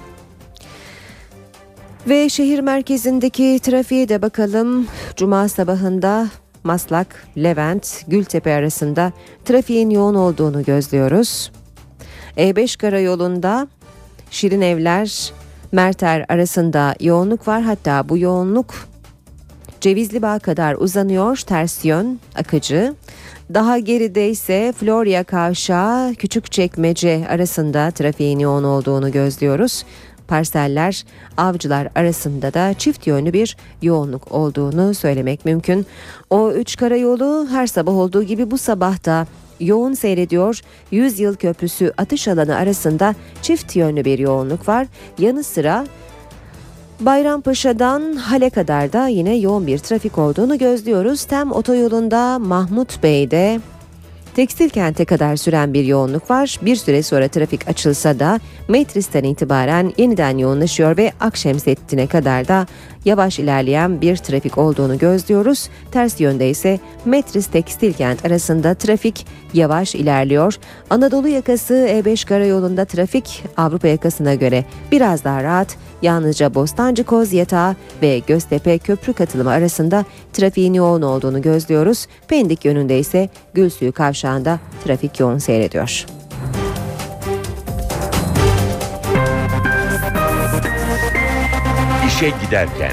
Ve şehir merkezindeki trafiğe de bakalım. Cuma sabahında Maslak, Levent, Gültepe arasında trafiğin yoğun olduğunu gözlüyoruz. E5 karayolunda Şirin Evler, Merter arasında yoğunluk var. Hatta bu yoğunluk Cevizli Bağ kadar uzanıyor. Ters yön akıcı. Daha geride ise Florya Kavşağı Küçükçekmece arasında trafiğin yoğun olduğunu gözlüyoruz. Parseller avcılar arasında da çift yönlü bir yoğunluk olduğunu söylemek mümkün. O üç karayolu her sabah olduğu gibi bu sabahta yoğun seyrediyor. 100 yıl köprüsü atış alanı arasında çift yönlü bir yoğunluk var. Yanı sıra Bayrampaşa'dan Hale kadar da yine yoğun bir trafik olduğunu gözlüyoruz. Tem otoyolunda Mahmut Bey'de Tekstil kente kadar süren bir yoğunluk var. Bir süre sonra trafik açılsa da Metris'ten itibaren yeniden yoğunlaşıyor ve Akşemsettin'e kadar da yavaş ilerleyen bir trafik olduğunu gözlüyoruz. Ters yönde ise Metris Tekstil kent arasında trafik yavaş ilerliyor. Anadolu yakası E5 karayolunda trafik Avrupa yakasına göre biraz daha rahat. Yalnızca Bostancı Koz Yatağı ve Göztepe Köprü katılımı arasında trafiğin yoğun olduğunu gözlüyoruz. Pendik yönünde ise Gülsuyu Kavşağı'nda trafik yoğun seyrediyor. İşe giderken.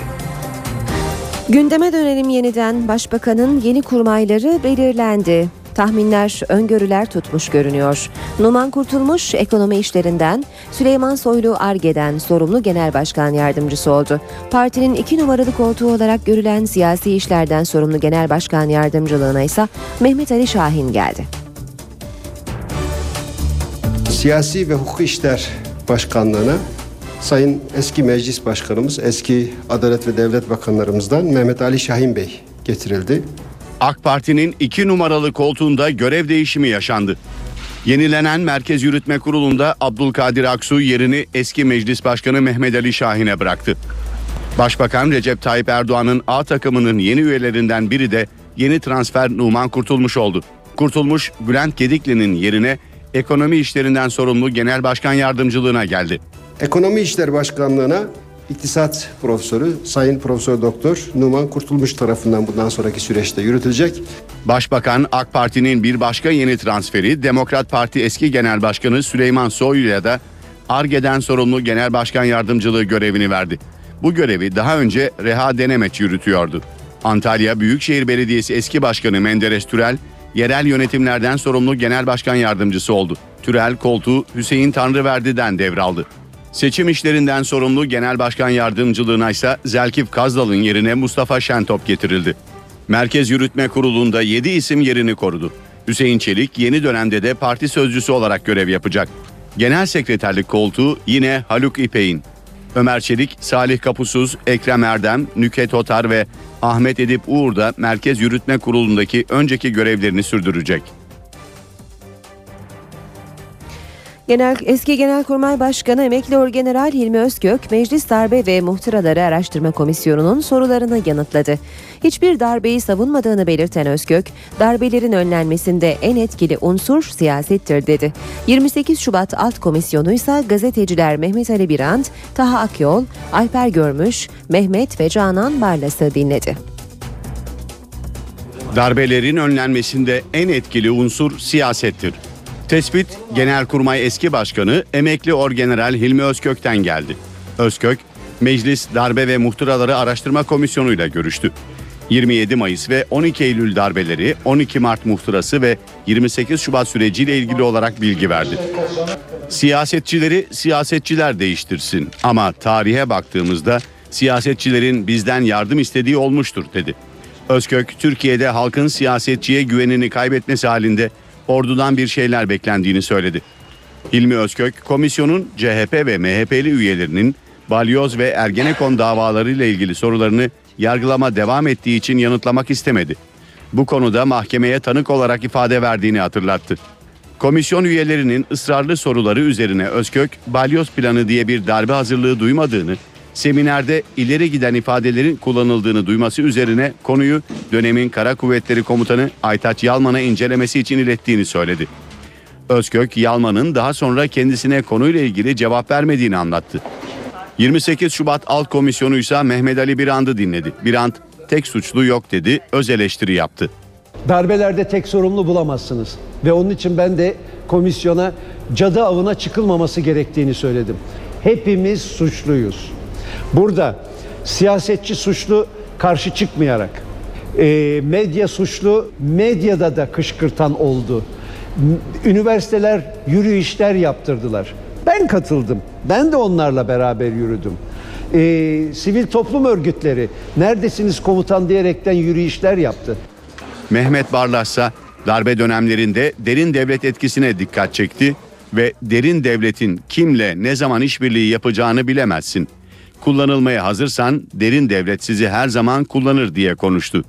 Gündeme dönelim yeniden. Başbakanın yeni kurmayları belirlendi. Tahminler, öngörüler tutmuş görünüyor. Numan Kurtulmuş ekonomi işlerinden, Süleyman Soylu Arge'den sorumlu genel başkan yardımcısı oldu. Partinin iki numaralı koltuğu olarak görülen siyasi işlerden sorumlu genel başkan yardımcılığına ise Mehmet Ali Şahin geldi. Siyasi ve Hukuk İşler Başkanlığı'na Sayın eski meclis başkanımız, eski Adalet ve Devlet Bakanlarımızdan Mehmet Ali Şahin Bey getirildi. AK Parti'nin iki numaralı koltuğunda görev değişimi yaşandı. Yenilenen Merkez Yürütme Kurulu'nda Abdülkadir Aksu yerini eski Meclis Başkanı Mehmet Ali Şahin'e bıraktı. Başbakan Recep Tayyip Erdoğan'ın A takımının yeni üyelerinden biri de yeni transfer Numan Kurtulmuş oldu. Kurtulmuş, Bülent Gedikli'nin yerine ekonomi işlerinden sorumlu Genel Başkan Yardımcılığına geldi. Ekonomi İşler Başkanlığı'na İktisat Profesörü Sayın Profesör Doktor Numan Kurtulmuş tarafından bundan sonraki süreçte yürütülecek. Başbakan AK Parti'nin bir başka yeni transferi Demokrat Parti eski Genel Başkanı Süleyman Soylu'ya da ARGE'den sorumlu Genel Başkan Yardımcılığı görevini verdi. Bu görevi daha önce Reha Denemeç yürütüyordu. Antalya Büyükşehir Belediyesi eski başkanı Menderes Türel, yerel yönetimlerden sorumlu Genel Başkan Yardımcısı oldu. Türel koltuğu Hüseyin Tanrıverdi'den devraldı. Seçim işlerinden sorumlu Genel Başkan Yardımcılığına ise Zelkif Kazdal'ın yerine Mustafa Şentop getirildi. Merkez Yürütme Kurulu'nda 7 isim yerini korudu. Hüseyin Çelik yeni dönemde de parti sözcüsü olarak görev yapacak. Genel sekreterlik koltuğu yine Haluk İpek'in. Ömer Çelik, Salih Kapusuz, Ekrem Erdem, Nüket Otar ve Ahmet Edip Uğur da Merkez Yürütme Kurulu'ndaki önceki görevlerini sürdürecek. Genel, eski Genelkurmay Başkanı Emekli Orgeneral Hilmi Özkök, Meclis Darbe ve Muhtıraları Araştırma Komisyonu'nun sorularını yanıtladı. Hiçbir darbeyi savunmadığını belirten Özkök, darbelerin önlenmesinde en etkili unsur siyasettir dedi. 28 Şubat Alt Komisyonu ise gazeteciler Mehmet Ali Birant, Taha Akyol, Alper Görmüş, Mehmet ve Canan Barlas'ı dinledi. Darbelerin önlenmesinde en etkili unsur siyasettir. Tespit Genelkurmay eski başkanı emekli Orgeneral Hilmi Özkök'ten geldi. Özkök, Meclis Darbe ve Muhtıraları Araştırma Komisyonu ile görüştü. 27 Mayıs ve 12 Eylül darbeleri, 12 Mart muhtırası ve 28 Şubat süreciyle ilgili olarak bilgi verdi. Siyasetçileri siyasetçiler değiştirsin ama tarihe baktığımızda siyasetçilerin bizden yardım istediği olmuştur dedi. Özkök, Türkiye'de halkın siyasetçiye güvenini kaybetmesi halinde ordudan bir şeyler beklendiğini söyledi. Hilmi Özkök, komisyonun CHP ve MHP'li üyelerinin balyoz ve Ergenekon davalarıyla ilgili sorularını yargılama devam ettiği için yanıtlamak istemedi. Bu konuda mahkemeye tanık olarak ifade verdiğini hatırlattı. Komisyon üyelerinin ısrarlı soruları üzerine Özkök, balyoz planı diye bir darbe hazırlığı duymadığını, seminerde ileri giden ifadelerin kullanıldığını duyması üzerine konuyu dönemin Kara Kuvvetleri Komutanı Aytaç Yalman'a incelemesi için ilettiğini söyledi. Özkök, Yalman'ın daha sonra kendisine konuyla ilgili cevap vermediğini anlattı. 28 Şubat Alt Komisyonu ise Mehmet Ali Birand'ı dinledi. Birand, tek suçlu yok dedi, öz eleştiri yaptı. Darbelerde tek sorumlu bulamazsınız. Ve onun için ben de komisyona cadı avına çıkılmaması gerektiğini söyledim. Hepimiz suçluyuz. Burada siyasetçi suçlu karşı çıkmayarak, e, medya suçlu medyada da kışkırtan oldu. Üniversiteler yürüyüşler yaptırdılar. Ben katıldım. Ben de onlarla beraber yürüdüm. E, sivil toplum örgütleri neredesiniz komutan diyerekten yürüyüşler yaptı. Mehmet Barlas ise darbe dönemlerinde derin devlet etkisine dikkat çekti ve derin devletin kimle ne zaman işbirliği yapacağını bilemezsin. Kullanılmaya hazırsan derin devlet sizi her zaman kullanır diye konuştu.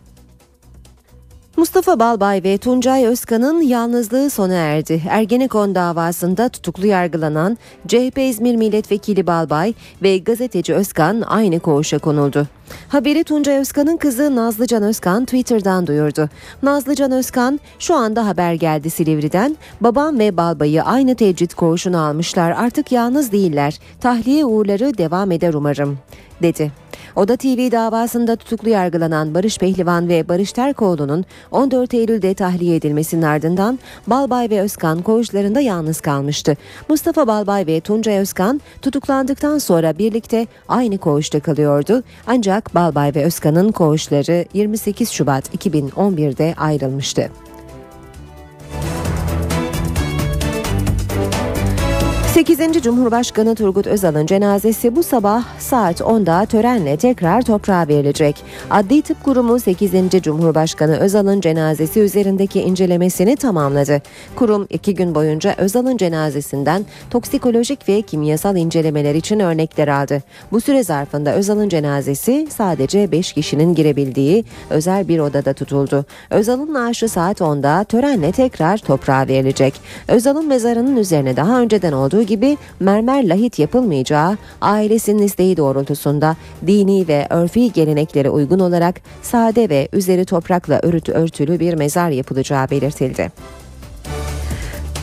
Mustafa Balbay ve Tuncay Özkan'ın yalnızlığı sona erdi. Ergenekon davasında tutuklu yargılanan CHP İzmir Milletvekili Balbay ve gazeteci Özkan aynı koğuşa konuldu. Haberi Tuncay Özkan'ın kızı Nazlıcan Özkan Twitter'dan duyurdu. Nazlıcan Özkan, şu anda haber geldi Silivri'den. Babam ve Balbay'ı aynı tecrit koğuşuna almışlar. Artık yalnız değiller. Tahliye uğurları devam eder umarım, dedi. Oda TV davasında tutuklu yargılanan Barış Pehlivan ve Barış Terkoğlu'nun 14 Eylül'de tahliye edilmesinin ardından Balbay ve Özkan koğuşlarında yalnız kalmıştı. Mustafa Balbay ve Tuncay Özkan tutuklandıktan sonra birlikte aynı koğuşta kalıyordu. Ancak Balbay ve Özkan'ın koğuşları 28 Şubat 2011'de ayrılmıştı. 8. Cumhurbaşkanı Turgut Özal'ın cenazesi bu sabah saat 10'da törenle tekrar toprağa verilecek. Adli Tıp Kurumu 8. Cumhurbaşkanı Özal'ın cenazesi üzerindeki incelemesini tamamladı. Kurum iki gün boyunca Özal'ın cenazesinden toksikolojik ve kimyasal incelemeler için örnekler aldı. Bu süre zarfında Özal'ın cenazesi sadece 5 kişinin girebildiği özel bir odada tutuldu. Özal'ın naaşı saat 10'da törenle tekrar toprağa verilecek. Özal'ın mezarının üzerine daha önceden olduğu gibi mermer lahit yapılmayacağı, ailesinin isteği doğrultusunda dini ve örfi geleneklere uygun olarak sade ve üzeri toprakla örtü örtülü bir mezar yapılacağı belirtildi.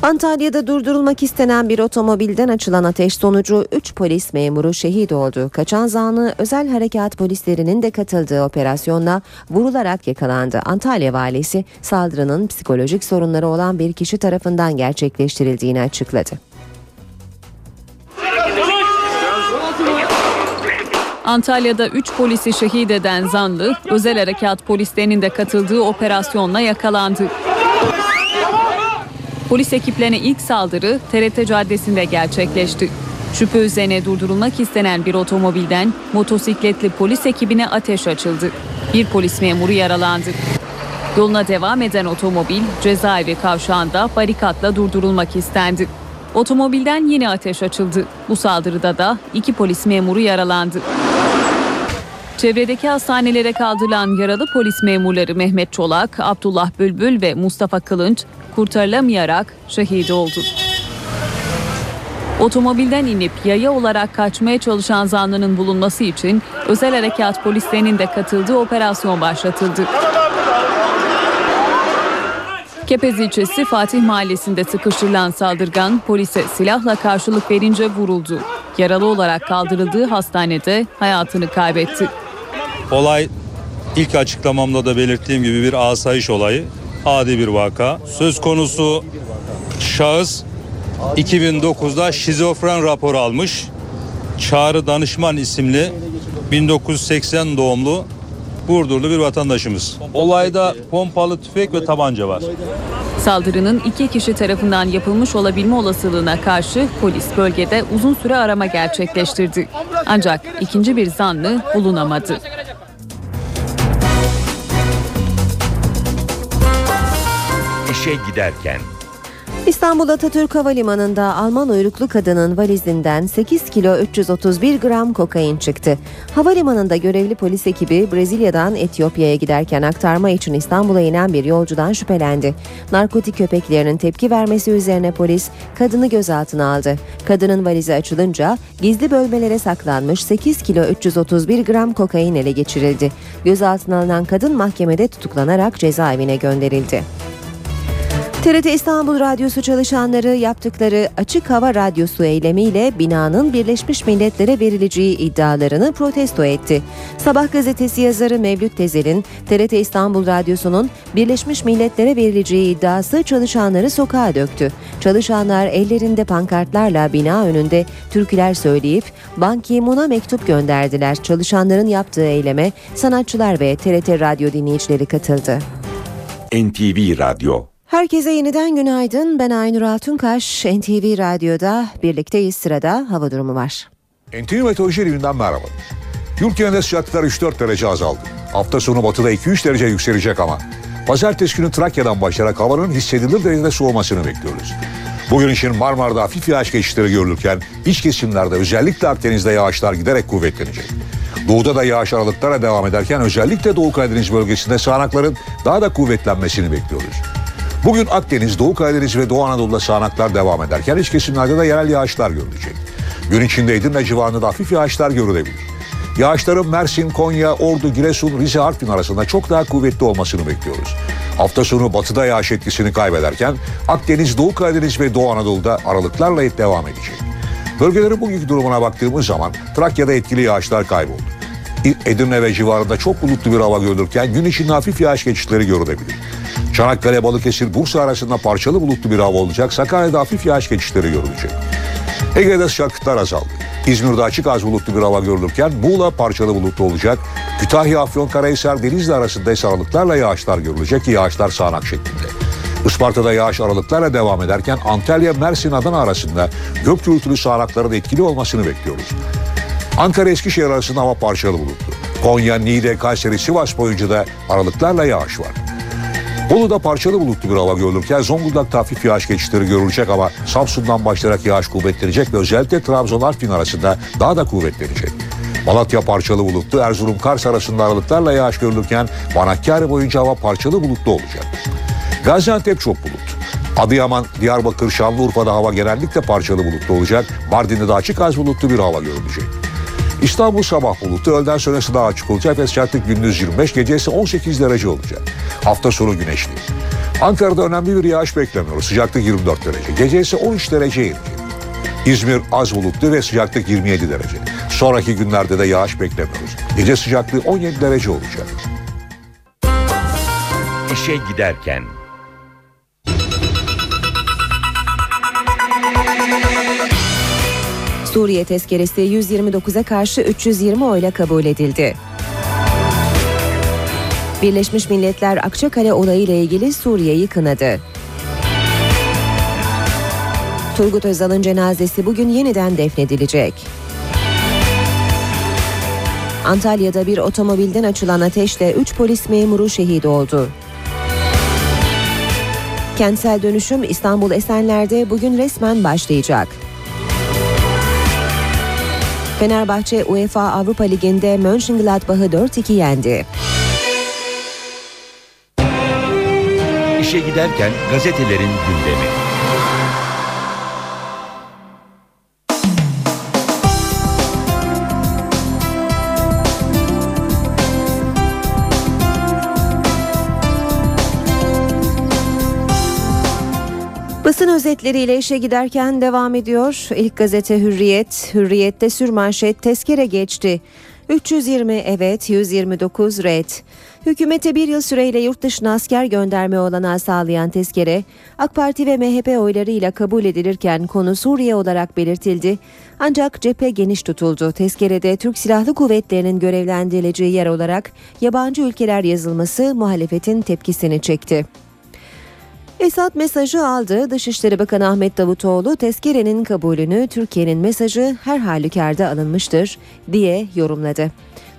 Antalya'da durdurulmak istenen bir otomobilden açılan ateş sonucu 3 polis memuru şehit oldu. Kaçan zanlı özel harekat polislerinin de katıldığı operasyonla vurularak yakalandı. Antalya valisi saldırının psikolojik sorunları olan bir kişi tarafından gerçekleştirildiğini açıkladı. Antalya'da 3 polisi şehit eden zanlı, özel harekat polislerinin de katıldığı operasyonla yakalandı. Polis ekiplerine ilk saldırı TRT Caddesi'nde gerçekleşti. Şüphe üzerine durdurulmak istenen bir otomobilden motosikletli polis ekibine ateş açıldı. Bir polis memuru yaralandı. Yoluna devam eden otomobil cezaevi kavşağında barikatla durdurulmak istendi. Otomobilden yine ateş açıldı. Bu saldırıda da iki polis memuru yaralandı. Çevredeki hastanelere kaldırılan yaralı polis memurları Mehmet Çolak, Abdullah Bülbül ve Mustafa Kılınç kurtarılamayarak şehit oldu. Otomobilden inip yaya olarak kaçmaya çalışan zanlının bulunması için özel harekat polislerinin de katıldığı operasyon başlatıldı. Kepez ilçesi Fatih Mahallesi'nde sıkıştırılan saldırgan polise silahla karşılık verince vuruldu. Yaralı olarak kaldırıldığı hastanede hayatını kaybetti. Olay ilk açıklamamda da belirttiğim gibi bir asayiş olayı. Adi bir vaka. Söz konusu şahıs 2009'da şizofren raporu almış. Çağrı Danışman isimli 1980 doğumlu Burdurlu bir vatandaşımız. Olayda pompalı tüfek ve tabanca var. Saldırının iki kişi tarafından yapılmış olabilme olasılığına karşı polis bölgede uzun süre arama gerçekleştirdi. Ancak ikinci bir zanlı bulunamadı. İşe giderken İstanbul Atatürk Havalimanı'nda Alman uyruklu kadının valizinden 8 kilo 331 gram kokain çıktı. Havalimanında görevli polis ekibi Brezilya'dan Etiyopya'ya giderken aktarma için İstanbul'a inen bir yolcudan şüphelendi. Narkotik köpeklerinin tepki vermesi üzerine polis kadını gözaltına aldı. Kadının valizi açılınca gizli bölmelere saklanmış 8 kilo 331 gram kokain ele geçirildi. Gözaltına alınan kadın mahkemede tutuklanarak cezaevine gönderildi. TRT İstanbul Radyosu çalışanları yaptıkları açık hava radyosu eylemiyle binanın Birleşmiş Milletler'e verileceği iddialarını protesto etti. Sabah gazetesi yazarı Mevlüt Tezel'in TRT İstanbul Radyosu'nun Birleşmiş Milletler'e verileceği iddiası çalışanları sokağa döktü. Çalışanlar ellerinde pankartlarla bina önünde türküler söyleyip Ban Ki-moon'a mektup gönderdiler. Çalışanların yaptığı eyleme sanatçılar ve TRT radyo dinleyicileri katıldı. NTV Radyo Herkese yeniden günaydın. Ben Aynur Altunkaş. NTV Radyo'da birlikteyiz. Sırada hava durumu var. NTV Meteoroloji evinden merhaba. Genelinde sıcaklıklar 3-4 derece azaldı. Hafta sonu batıda 2-3 derece yükselecek ama pazartesi günü Trakya'dan başlayarak havanın hissedilir derecede soğumasını bekliyoruz. Bugün için Marmara'da hafif yağış geçişleri görülürken iç kesimlerde özellikle Akdeniz'de yağışlar giderek kuvvetlenecek. Doğuda da yağış aralıklara devam ederken özellikle Doğu Karadeniz bölgesinde sağanakların daha da kuvvetlenmesini bekliyoruz. Bugün Akdeniz, Doğu Karadeniz ve Doğu Anadolu'da sağanaklar devam ederken iç kesimlerde de yerel yağışlar görülecek. Gün içinde Edirne civarında da hafif yağışlar görülebilir. Yağışların Mersin, Konya, Ordu, Giresun, Rize, Artvin arasında çok daha kuvvetli olmasını bekliyoruz. Hafta sonu batıda yağış etkisini kaybederken Akdeniz, Doğu Karadeniz ve Doğu Anadolu'da aralıklarla devam edecek. Bölgelerin bugünkü durumuna baktığımız zaman Trakya'da etkili yağışlar kayboldu. Edirne ve civarında çok bulutlu bir hava görülürken gün içinde hafif yağış geçişleri görülebilir. Çanakkale, Balıkesir, Bursa arasında parçalı bulutlu bir hava olacak. Sakarya'da hafif yağış geçişleri görülecek. Ege'de sıcaklıklar azaldı. İzmir'de açık az bulutlu bir hava görülürken Muğla parçalı bulutlu olacak. Kütahya, Afyonkarahisar, Denizli arasında ise aralıklarla yağışlar görülecek ki yağışlar sağanak şeklinde. Isparta'da yağış aralıklarla devam ederken Antalya, Mersin, Adana arasında gök gürültülü sağanakların etkili olmasını bekliyoruz. Ankara Eskişehir arasında hava parçalı bulutlu. Konya, Niğde, Kayseri, Sivas boyunca da aralıklarla yağış var. Bolu'da parçalı bulutlu bir hava görülürken Zonguldak'ta hafif yağış geçişleri görülecek ama Samsun'dan başlayarak yağış kuvvetlenecek ve özellikle Trabzon Artvin arasında daha da kuvvetlenecek. Malatya parçalı bulutlu, Erzurum Kars arasında aralıklarla yağış görülürken Van Hakkari boyunca hava parçalı bulutlu olacak. Gaziantep çok bulut. Adıyaman, Diyarbakır, Şanlıurfa'da hava genellikle parçalı bulutlu olacak. Mardin'de de açık az bulutlu bir hava görülecek. İstanbul sabah bulutlu, öğleden sonrası daha açık olacak ve sıcaklık gündüz 25, gece ise 18 derece olacak. Hafta sonu güneşli. Ankara'da önemli bir yağış beklemiyoruz. Sıcaklık 24 derece. Gece ise 13 derece inecek. İzmir az bulutlu ve sıcaklık 27 derece. Sonraki günlerde de yağış beklemiyoruz. Gece sıcaklığı 17 derece olacak. İşe giderken Suriye tezkeresi 129'a karşı 320 oyla kabul edildi. Birleşmiş Milletler Akçakale olayıyla ilgili Suriye'yi kınadı. Turgut Özal'ın cenazesi bugün yeniden defnedilecek. Antalya'da bir otomobilden açılan ateşle 3 polis memuru şehit oldu. Kentsel dönüşüm İstanbul Esenler'de bugün resmen başlayacak. Fenerbahçe UEFA Avrupa Ligi'nde Mönchengladbach'ı 4-2 yendi. İşe giderken gazetelerin gündemi. Özetleriyle işe giderken devam ediyor. İlk gazete Hürriyet. Hürriyet'te sürmanşet tezkere geçti. 320 evet, 129 red. Hükümete bir yıl süreyle yurt dışına asker gönderme olanağı sağlayan tezkere, AK Parti ve MHP oylarıyla kabul edilirken konu Suriye olarak belirtildi. Ancak cephe geniş tutuldu. Tezkerede Türk Silahlı Kuvvetleri'nin görevlendirileceği yer olarak yabancı ülkeler yazılması muhalefetin tepkisini çekti. Esad mesajı aldı. Dışişleri Bakanı Ahmet Davutoğlu tezkerenin kabulünü Türkiye'nin mesajı her halükarda alınmıştır diye yorumladı.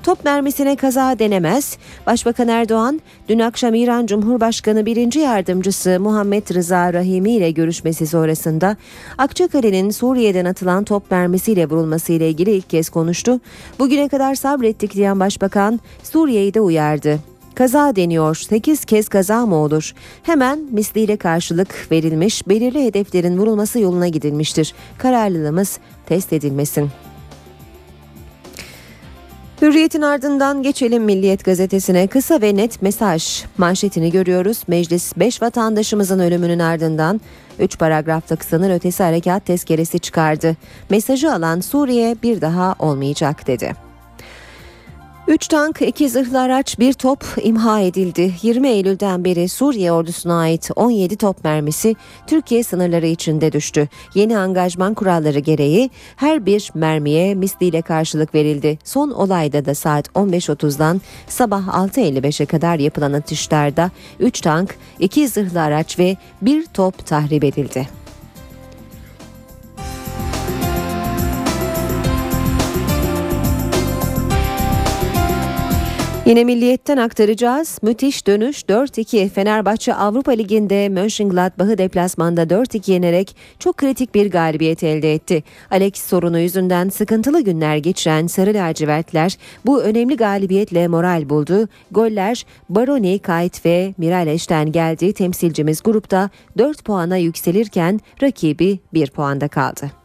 Top mermisine kaza denemez. Başbakan Erdoğan dün akşam İran Cumhurbaşkanı birinci yardımcısı Muhammed Rıza Rahimi ile görüşmesi sonrasında Akçakale'nin Suriye'den atılan top mermisiyle vurulması ile ilgili ilk kez konuştu. Bugüne kadar sabrettik diyen başbakan Suriye'yi de uyardı. Kaza deniyor. 8 kez kaza mı olur? Hemen misliyle karşılık verilmiş, belirli hedeflerin vurulması yoluna gidilmiştir. Kararlılığımız test edilmesin. Hürriyetin ardından geçelim Milliyet gazetesine kısa ve net mesaj manşetini görüyoruz. Meclis 5 vatandaşımızın ölümünün ardından 3 paragraflık sınır ötesi harekat tezkeresi çıkardı. Mesajı alan Suriye bir daha olmayacak dedi. 3 tank, 2 zırhlı araç, bir top imha edildi. 20 Eylül'den beri Suriye ordusuna ait 17 top mermisi Türkiye sınırları içinde düştü. Yeni angajman kuralları gereği her bir mermiye misliyle karşılık verildi. Son olayda da saat 15.30'dan sabah 6.55'e kadar yapılan atışlarda 3 tank, 2 zırhlı araç ve bir top tahrip edildi. Yine milliyetten aktaracağız. Müthiş dönüş 4-2 Fenerbahçe Avrupa Ligi'nde Mönchengladbach'ı deplasmanda 4-2 yenerek çok kritik bir galibiyet elde etti. Alex sorunu yüzünden sıkıntılı günler geçiren Sarı Lacivertler bu önemli galibiyetle moral buldu. Goller Baroni, Kayt ve Miraleş'ten geldi. Temsilcimiz grupta 4 puana yükselirken rakibi 1 puanda kaldı.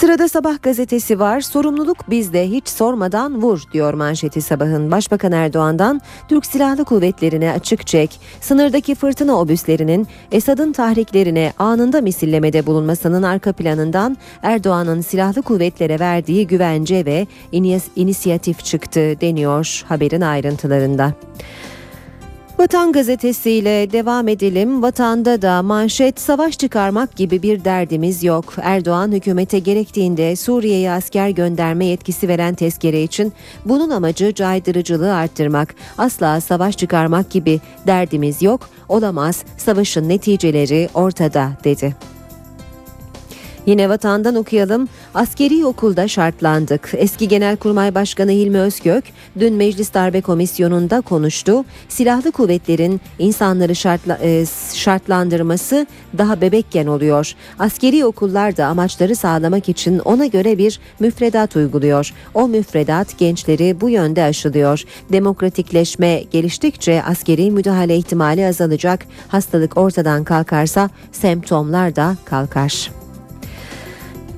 Sırada Sabah gazetesi var. Sorumluluk bizde hiç sormadan vur diyor manşeti sabahın. Başbakan Erdoğan'dan Türk Silahlı Kuvvetleri'ne açık çek, sınırdaki fırtına obüslerinin Esad'ın tahriklerine anında misillemede bulunmasının arka planından Erdoğan'ın silahlı kuvvetlere verdiği güvence ve inisiyatif çıktı deniyor haberin ayrıntılarında. Vatan gazetesiyle devam edelim. Vatanda da manşet savaş çıkarmak gibi bir derdimiz yok. Erdoğan hükümete gerektiğinde Suriye'ye asker gönderme yetkisi veren tezkere için bunun amacı caydırıcılığı arttırmak. Asla savaş çıkarmak gibi derdimiz yok. Olamaz. Savaşın neticeleri ortada dedi. Yine vatandan okuyalım. Askeri okulda şartlandık. Eski Genelkurmay Başkanı Hilmi Özkök dün Meclis Darbe Komisyonu'nda konuştu. Silahlı kuvvetlerin insanları şartla, e, şartlandırması daha bebekken oluyor. Askeri okullar da amaçları sağlamak için ona göre bir müfredat uyguluyor. O müfredat gençleri bu yönde aşılıyor. Demokratikleşme geliştikçe askeri müdahale ihtimali azalacak. Hastalık ortadan kalkarsa semptomlar da kalkar.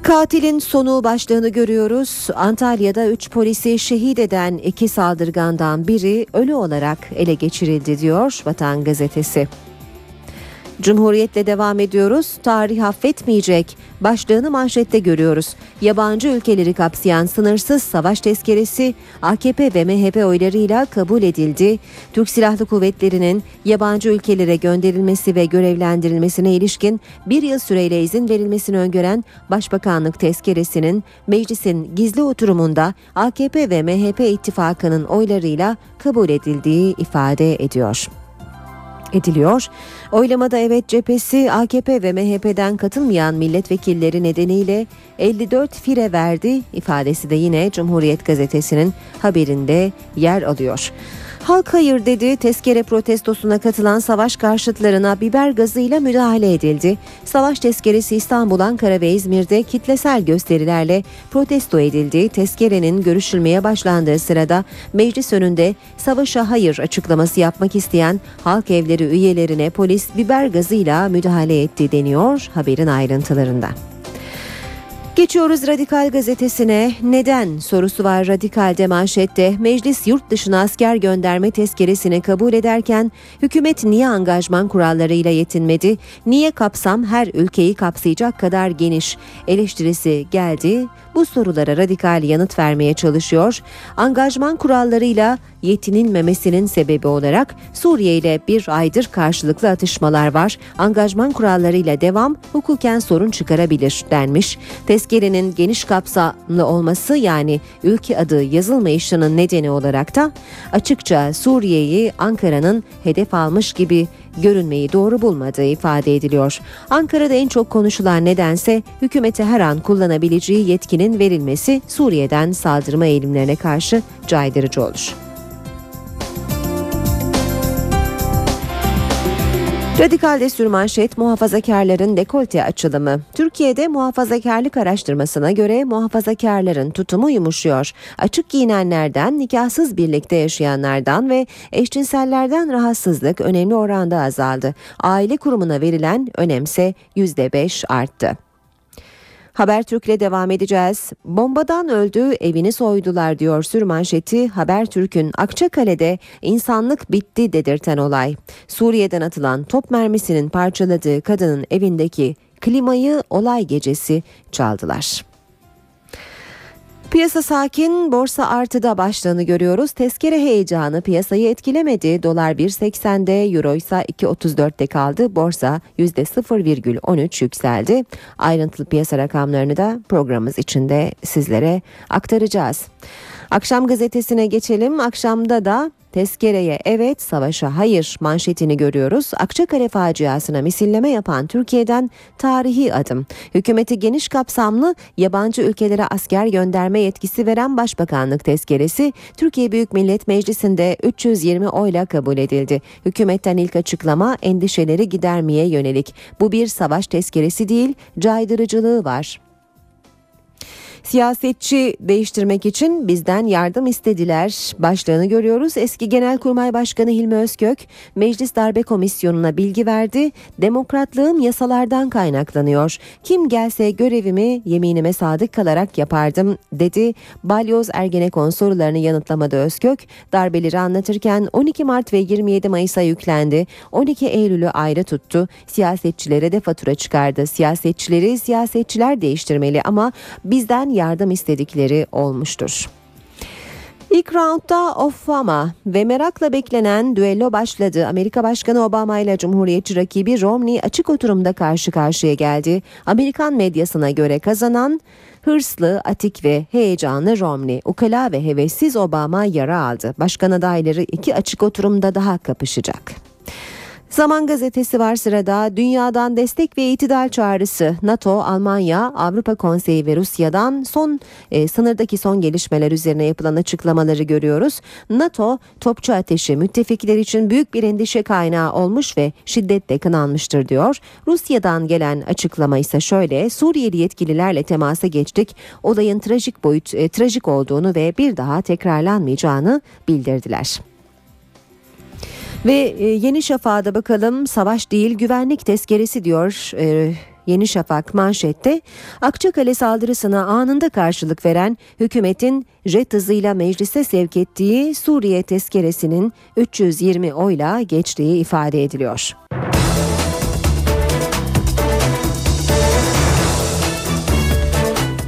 Katilin sonu başlığını görüyoruz. Antalya'da 3 polisi şehit eden iki saldırgandan biri ölü olarak ele geçirildi diyor Vatan Gazetesi. Cumhuriyetle devam ediyoruz. Tarih affetmeyecek. Başlığını manşette görüyoruz. Yabancı ülkeleri kapsayan sınırsız savaş tezkeresi AKP ve MHP oylarıyla kabul edildi. Türk Silahlı Kuvvetleri'nin yabancı ülkelere gönderilmesi ve görevlendirilmesine ilişkin bir yıl süreyle izin verilmesini öngören Başbakanlık tezkeresinin meclisin gizli oturumunda AKP ve MHP ittifakının oylarıyla kabul edildiği ifade ediyor ediliyor. Oylamada evet cephesi AKP ve MHP'den katılmayan milletvekilleri nedeniyle 54 fire verdi ifadesi de yine Cumhuriyet Gazetesi'nin haberinde yer alıyor. Halk hayır dedi. Tezkere protestosuna katılan savaş karşıtlarına biber gazıyla müdahale edildi. Savaş tezkeresi İstanbul, Ankara ve İzmir'de kitlesel gösterilerle protesto edildi. Tezkerenin görüşülmeye başlandığı sırada meclis önünde savaşa hayır açıklaması yapmak isteyen halk evleri üyelerine polis biber gazıyla müdahale etti deniyor haberin ayrıntılarında. Geçiyoruz Radikal gazetesine. Neden sorusu var Radikal'de manşette. Meclis yurt dışına asker gönderme tezkeresini kabul ederken hükümet niye angajman kurallarıyla yetinmedi? Niye kapsam her ülkeyi kapsayacak kadar geniş? Eleştirisi geldi. Bu sorulara Radikal yanıt vermeye çalışıyor. Angajman kurallarıyla yetinilmemesinin sebebi olarak Suriye ile bir aydır karşılıklı atışmalar var. Angajman kurallarıyla devam hukuken sorun çıkarabilir denmiş. Tezkerenin geniş kapsamlı olması yani ülke adı yazılmayışının nedeni olarak da açıkça Suriye'yi Ankara'nın hedef almış gibi görünmeyi doğru bulmadığı ifade ediliyor. Ankara'da en çok konuşulan nedense hükümete her an kullanabileceği yetkinin verilmesi Suriye'den saldırma eğilimlerine karşı caydırıcı olur. Radikalde sürmanşet muhafazakarların dekolte açılımı. Türkiye'de muhafazakarlık araştırmasına göre muhafazakarların tutumu yumuşuyor. Açık giyinenlerden, nikahsız birlikte yaşayanlardan ve eşcinsellerden rahatsızlık önemli oranda azaldı. Aile kurumuna verilen önemse %5 arttı. Habertürk'le devam edeceğiz. Bombadan öldü, evini soydular diyor sürmanşeti Habertürk'ün Akçakale'de insanlık bitti dedirten olay. Suriye'den atılan top mermisinin parçaladığı kadının evindeki klimayı olay gecesi çaldılar. Piyasa sakin, borsa artıda başlığını görüyoruz. Tezkere heyecanı piyasayı etkilemedi. Dolar 1.80'de, euro ise 2.34'te kaldı. Borsa %0,13 yükseldi. Ayrıntılı piyasa rakamlarını da programımız içinde sizlere aktaracağız. Akşam gazetesine geçelim. Akşamda da Tezkereye evet, savaşa hayır manşetini görüyoruz. Akçakale faciasına misilleme yapan Türkiye'den tarihi adım. Hükümeti geniş kapsamlı yabancı ülkelere asker gönderme yetkisi veren Başbakanlık tezkeresi Türkiye Büyük Millet Meclisi'nde 320 oyla kabul edildi. Hükümetten ilk açıklama endişeleri gidermeye yönelik. Bu bir savaş tezkeresi değil, caydırıcılığı var. Siyasetçi değiştirmek için bizden yardım istediler. Başlığını görüyoruz. Eski Genelkurmay Başkanı Hilmi Özkök Meclis Darbe Komisyonu'na bilgi verdi. Demokratlığım yasalardan kaynaklanıyor. Kim gelse görevimi yeminime sadık kalarak yapardım dedi. Balyoz Ergenekon sorularını yanıtlamadı Özkök. Darbeleri anlatırken 12 Mart ve 27 Mayıs'a yüklendi. 12 Eylül'ü ayrı tuttu. Siyasetçilere de fatura çıkardı. Siyasetçileri siyasetçiler değiştirmeli ama bizden yardım istedikleri olmuştur. İlk roundda Obama ve merakla beklenen düello başladı. Amerika Başkanı Obama ile Cumhuriyetçi rakibi Romney açık oturumda karşı karşıya geldi. Amerikan medyasına göre kazanan hırslı, atik ve heyecanlı Romney, ukala ve hevessiz Obama yara aldı. Başkan adayları iki açık oturumda daha kapışacak. Zaman gazetesi var sırada. Dünyadan destek ve itidal çağrısı. NATO, Almanya, Avrupa Konseyi ve Rusya'dan son e, sınırdaki son gelişmeler üzerine yapılan açıklamaları görüyoruz. NATO topçu ateşi müttefikler için büyük bir endişe kaynağı olmuş ve şiddetle kınanmıştır diyor. Rusya'dan gelen açıklama ise şöyle. Suriyeli yetkililerle temasa geçtik. Olayın trajik boyut e, trajik olduğunu ve bir daha tekrarlanmayacağını bildirdiler. Ve e, Yeni Şafak'a bakalım savaş değil güvenlik tezkeresi diyor e, Yeni Şafak manşette. Akçakale saldırısına anında karşılık veren hükümetin jet hızıyla meclise sevk ettiği Suriye tezkeresinin 320 oyla geçtiği ifade ediliyor.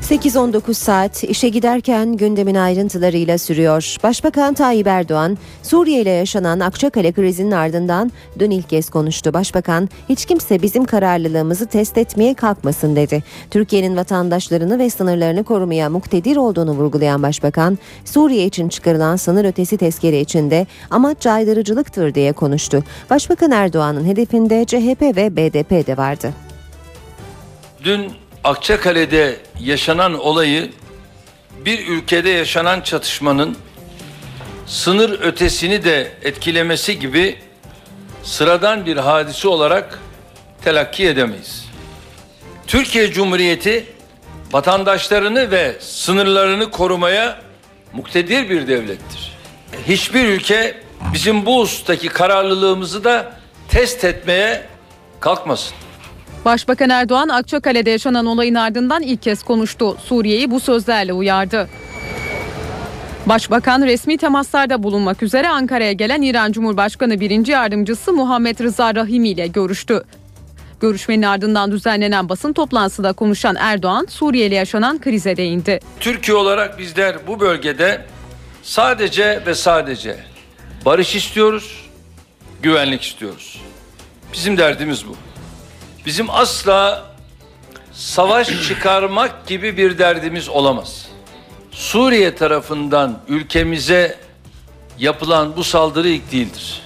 ...8-19 saat işe giderken gündemin ayrıntılarıyla sürüyor. Başbakan Tayyip Erdoğan, Suriye ile yaşanan Akçakale krizinin ardından dün ilk kez konuştu. Başbakan, hiç kimse bizim kararlılığımızı test etmeye kalkmasın dedi. Türkiye'nin vatandaşlarını ve sınırlarını korumaya muktedir olduğunu vurgulayan Başbakan, Suriye için çıkarılan sınır ötesi tezkere içinde amaç caydırıcılıktır diye konuştu. Başbakan Erdoğan'ın hedefinde CHP ve BDP de vardı. Dün Akçakale'de yaşanan olayı bir ülkede yaşanan çatışmanın sınır ötesini de etkilemesi gibi sıradan bir hadise olarak telakki edemeyiz. Türkiye Cumhuriyeti vatandaşlarını ve sınırlarını korumaya muktedir bir devlettir. Hiçbir ülke bizim bu husustaki kararlılığımızı da test etmeye kalkmasın. Başbakan Erdoğan Akçakale'de yaşanan olayın ardından ilk kez konuştu. Suriye'yi bu sözlerle uyardı. Başbakan resmi temaslarda bulunmak üzere Ankara'ya gelen İran Cumhurbaşkanı birinci yardımcısı Muhammed Rıza Rahimi ile görüştü. Görüşmenin ardından düzenlenen basın toplantısında konuşan Erdoğan Suriye'yle yaşanan krize değindi. Türkiye olarak bizler bu bölgede sadece ve sadece barış istiyoruz, güvenlik istiyoruz. Bizim derdimiz bu. Bizim asla savaş çıkarmak gibi bir derdimiz olamaz. Suriye tarafından ülkemize yapılan bu saldırı ilk değildir.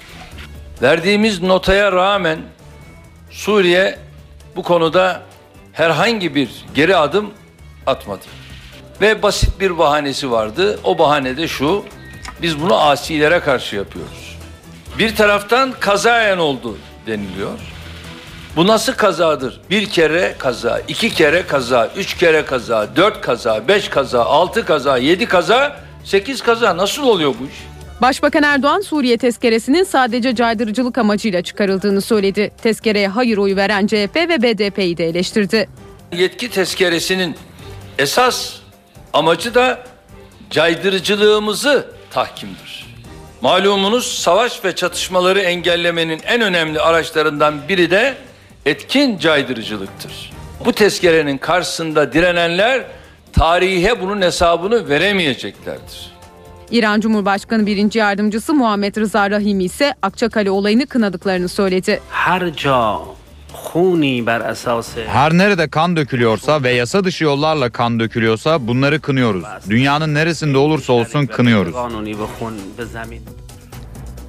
Verdiğimiz notaya rağmen Suriye bu konuda herhangi bir geri adım atmadı. Ve basit bir bahanesi vardı. O bahane de şu. Biz bunu asilere karşı yapıyoruz. Bir taraftan kazayen oldu deniliyor. Bu nasıl kazadır? Bir kere kaza, iki kere kaza, üç kere kaza, dört kaza, beş kaza, altı kaza, yedi kaza, sekiz kaza. Nasıl oluyor bu iş? Başbakan Erdoğan Suriye tezkeresinin sadece caydırıcılık amacıyla çıkarıldığını söyledi. Tezkereye hayır oyu veren CHP ve BDP'yi de eleştirdi. Yetki tezkeresinin esas amacı da caydırıcılığımızı tahkimdir. Malumunuz savaş ve çatışmaları engellemenin en önemli araçlarından biri de etkin caydırıcılıktır. Bu tezkerenin karşısında direnenler tarihe bunun hesabını veremeyeceklerdir. İran Cumhurbaşkanı 1. Yardımcısı Muhammed Rıza Rahimi ise Akçakale olayını kınadıklarını söyledi. Her her nerede kan dökülüyorsa ve yasa dışı yollarla kan dökülüyorsa bunları kınıyoruz. Dünyanın neresinde olursa olsun kınıyoruz.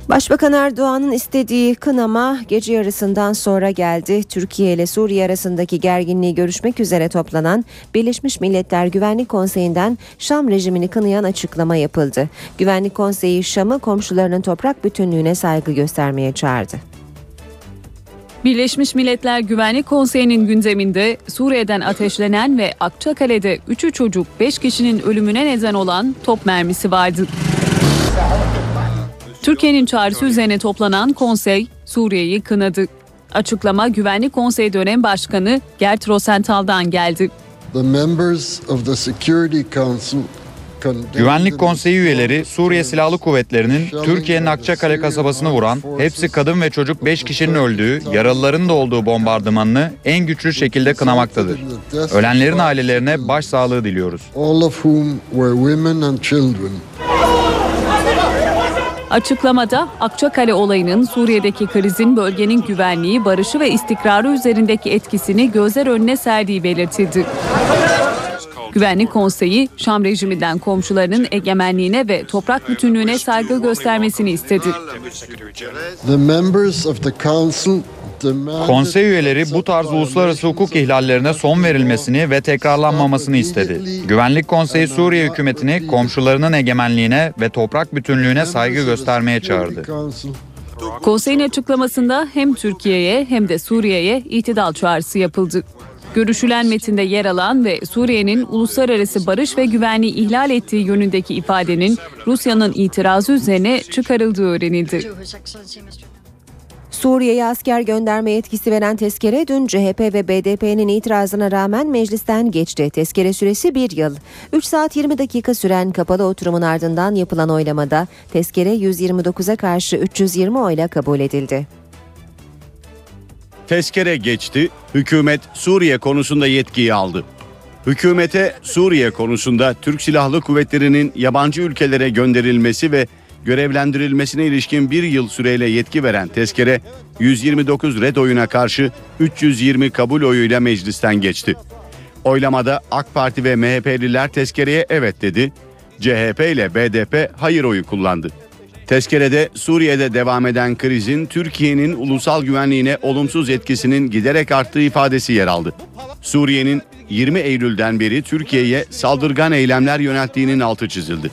Başbakan Erdoğan'ın istediği kınama gece yarısından sonra geldi. Türkiye ile Suriye arasındaki gerginliği görüşmek üzere toplanan Birleşmiş Milletler Güvenlik Konseyi'nden Şam rejimini kınayan açıklama yapıldı. Güvenlik Konseyi Şam'ı komşularının toprak bütünlüğüne saygı göstermeye çağırdı. Birleşmiş Milletler Güvenlik Konseyi'nin gündeminde Suriye'den ateşlenen ve Akçakale'de 3'ü çocuk 5 kişinin ölümüne neden olan top mermisi vardı. Türkiye'nin çağrısı üzerine toplanan konsey Suriye'yi kınadı. Açıklama Güvenlik Konseyi dönem başkanı Gert Rosenthal'dan geldi. The members of the Security Council Güvenlik Konseyi üyeleri Suriye Silahlı Kuvvetleri'nin Türkiye'nin Akçakale kasabasını vuran, hepsi kadın ve çocuk 5 kişinin öldüğü, yaralıların da olduğu bombardımanını en güçlü şekilde kınamaktadır. Ölenlerin ailelerine başsağlığı diliyoruz. Açıklamada Akçakale olayının Suriye'deki krizin bölgenin güvenliği, barışı ve istikrarı üzerindeki etkisini gözler önüne serdiği belirtildi. Güvenlik Konseyi, Şam rejiminden komşularının egemenliğine ve toprak bütünlüğüne saygı göstermesini istedi. The members of the council demanded Konsey üyeleri bu tarz uluslararası hukuk ihlallerine son verilmesini ve tekrarlanmamasını istedi. Güvenlik Konseyi Suriye hükümetini komşularının egemenliğine ve toprak bütünlüğüne saygı göstermeye çağırdı. Konseyin açıklamasında hem Türkiye'ye hem de Suriye'ye itidal çağrısı yapıldı. Görüşülen metinde yer alan ve Suriye'nin uluslararası barış ve güvenliği ihlal ettiği yönündeki ifadenin Rusya'nın itirazı üzerine çıkarıldığı öğrenildi. Suriye'ye asker gönderme yetkisi veren tezkere dün CHP ve BDP'nin itirazına rağmen meclisten geçti. Tezkere süresi bir yıl. 3 saat 20 dakika süren kapalı oturumun ardından yapılan oylamada tezkere 129'a karşı 320 oyla kabul edildi. Tezkere geçti, hükümet Suriye konusunda yetkiyi aldı. Hükümete Suriye konusunda Türk Silahlı Kuvvetleri'nin yabancı ülkelere gönderilmesi ve görevlendirilmesine ilişkin bir yıl süreyle yetki veren tezkere 129 red oyuna karşı 320 kabul oyuyla meclisten geçti. Oylamada AK Parti ve MHP'liler tezkereye evet dedi, CHP ile BDP hayır oyu kullandı. Tezkerede Suriye'de devam eden krizin Türkiye'nin ulusal güvenliğine olumsuz etkisinin giderek arttığı ifadesi yer aldı. Suriye'nin 20 Eylül'den beri Türkiye'ye saldırgan eylemler yönelttiğinin altı çizildi.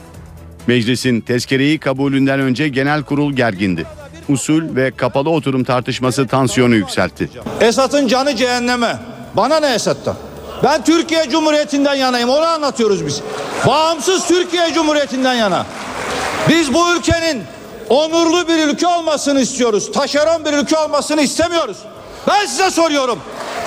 Meclisin tezkereyi kabulünden önce genel kurul gergindi. Usul ve kapalı oturum tartışması tansiyonu yükseltti. Esad'ın canı cehenneme. Bana ne Esad'dan? Ben Türkiye Cumhuriyeti'nden yanayım. Onu anlatıyoruz biz. Bağımsız Türkiye Cumhuriyeti'nden yana. Biz bu ülkenin onurlu bir ülke olmasını istiyoruz. Taşeron bir ülke olmasını istemiyoruz. Ben size soruyorum.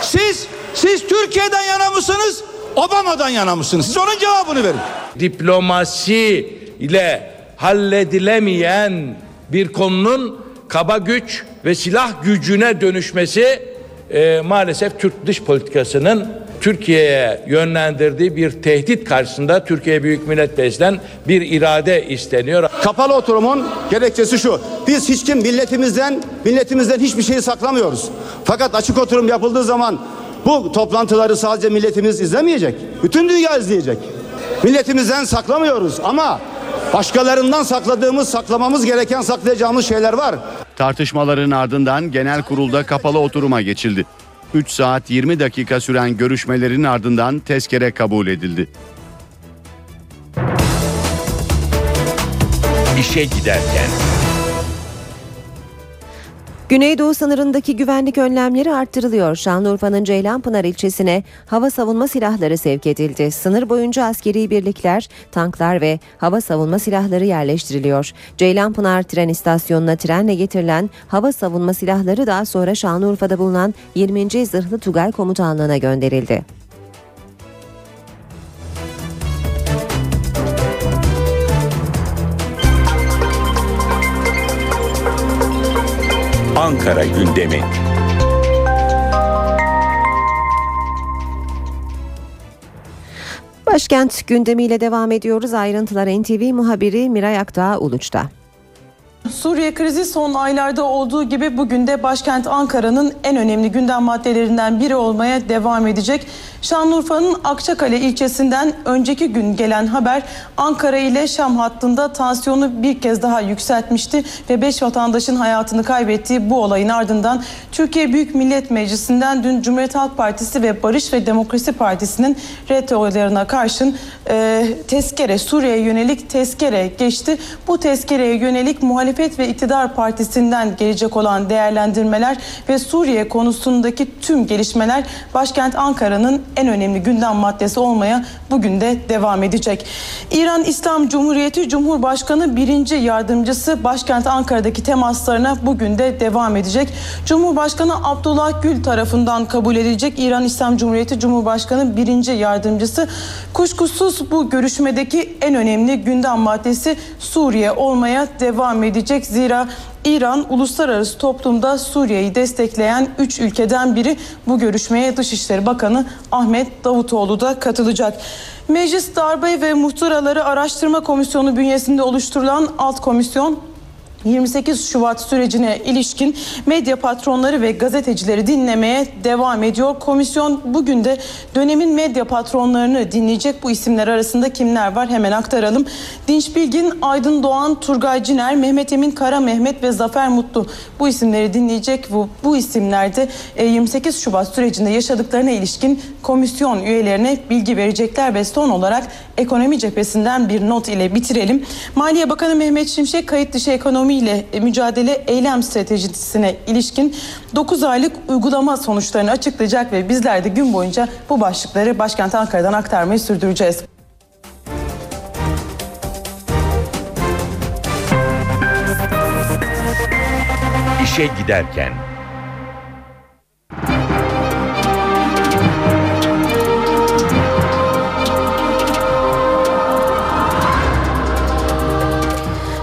Siz siz Türkiye'den yana mısınız? Obama'dan yana mısınız? Siz onun cevabını verin. diplomasi ile halledilemeyen bir konunun kaba güç ve silah gücüne dönüşmesi e, maalesef Türk dış politikasının Türkiye'ye yönlendirdiği bir tehdit karşısında Türkiye Büyük Millet Meclisi'nden bir irade isteniyor. Kapalı oturumun gerekçesi şu. Biz hiç kim milletimizden milletimizden hiçbir şeyi saklamıyoruz. Fakat açık oturum yapıldığı zaman bu toplantıları sadece milletimiz izlemeyecek. Bütün dünya izleyecek. Milletimizden saklamıyoruz ama başkalarından sakladığımız, saklamamız gereken saklayacağımız şeyler var. Tartışmaların ardından genel kurulda kapalı oturuma geçildi. 3 saat 20 dakika süren görüşmelerin ardından tezkere kabul edildi. İşe giderken. Güneydoğu sınırındaki güvenlik önlemleri arttırılıyor. Şanlıurfa'nın Ceylanpınar ilçesine hava savunma silahları sevk edildi. Sınır boyunca askeri birlikler, tanklar ve hava savunma silahları yerleştiriliyor. Ceylanpınar tren istasyonuna trenle getirilen hava savunma silahları daha sonra Şanlıurfa'da bulunan 20. Zırhlı Tugay Komutanlığı'na gönderildi. Ankara gündemi. Başkent gündemiyle devam ediyoruz. Ayrıntılar NTV muhabiri Miray Aktağ Uluç'ta. Suriye krizi son aylarda olduğu gibi bugün de başkent Ankara'nın en önemli gündem maddelerinden biri olmaya devam edecek. Şanlıurfa'nın Akçakale ilçesinden önceki gün gelen haber Ankara ile Şam hattında tansiyonu bir kez daha yükseltmişti ve 5 vatandaşın hayatını kaybettiği bu olayın ardından Türkiye Büyük Millet Meclisi'nden dün Cumhuriyet Halk Partisi ve Barış ve Demokrasi Partisi'nin ret oylarına karşın e, tezkere Suriye'ye yönelik tezkere geçti. Bu tezkereye yönelik muhalefet ve iktidar partisinden gelecek olan değerlendirmeler ve Suriye konusundaki tüm gelişmeler başkent Ankara'nın en önemli gündem maddesi olmaya bugün de devam edecek. İran İslam Cumhuriyeti Cumhurbaşkanı birinci yardımcısı başkent Ankara'daki temaslarına bugün de devam edecek. Cumhurbaşkanı Abdullah Gül tarafından kabul edilecek İran İslam Cumhuriyeti Cumhurbaşkanı birinci yardımcısı kuşkusuz bu görüşmedeki en önemli gündem maddesi Suriye olmaya devam edecek. Zira İran uluslararası toplumda Suriye'yi destekleyen 3 ülkeden biri bu görüşmeye Dışişleri Bakanı Ahmet Davutoğlu da katılacak. Meclis Darbe ve Muhtıraları Araştırma Komisyonu bünyesinde oluşturulan alt komisyon 28 Şubat sürecine ilişkin medya patronları ve gazetecileri dinlemeye devam ediyor. Komisyon bugün de dönemin medya patronlarını dinleyecek. Bu isimler arasında kimler var hemen aktaralım. Dinç Bilgin, Aydın Doğan, Turgay Ciner, Mehmet Emin Kara Mehmet ve Zafer Mutlu bu isimleri dinleyecek. Bu, bu isimlerde 28 e, Şubat sürecinde yaşadıklarına ilişkin komisyon üyelerine bilgi verecekler ve son olarak ekonomi cephesinden bir not ile bitirelim. Maliye Bakanı Mehmet Şimşek kayıt dışı ekonomi ile mücadele eylem stratejisine ilişkin 9 aylık uygulama sonuçlarını açıklayacak ve bizler de gün boyunca bu başlıkları başkent Ankara'dan aktarmayı sürdüreceğiz. İşe giderken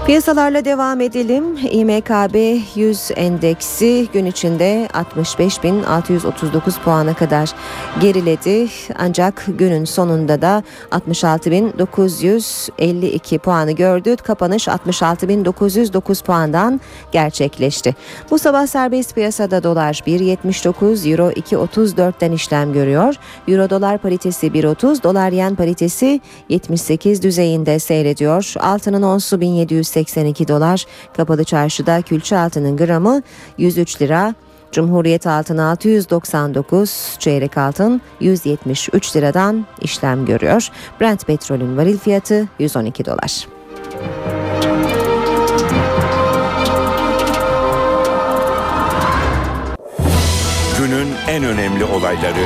Piyasalarla devam edelim. İMKB 100 endeksi gün içinde 65.639 puana kadar geriledi. Ancak günün sonunda da 66.952 puanı gördü. Kapanış 66.909 puandan gerçekleşti. Bu sabah serbest piyasada dolar 1.79, euro 2.34'ten işlem görüyor. Euro dolar paritesi 1.30, dolar yen paritesi 78 düzeyinde seyrediyor. Altının onsu 1700 182 dolar. Kapalı çarşıda külçe altının gramı 103 lira. Cumhuriyet altın 699, çeyrek altın 173 liradan işlem görüyor. Brent petrolün varil fiyatı 112 dolar. Günün en önemli olayları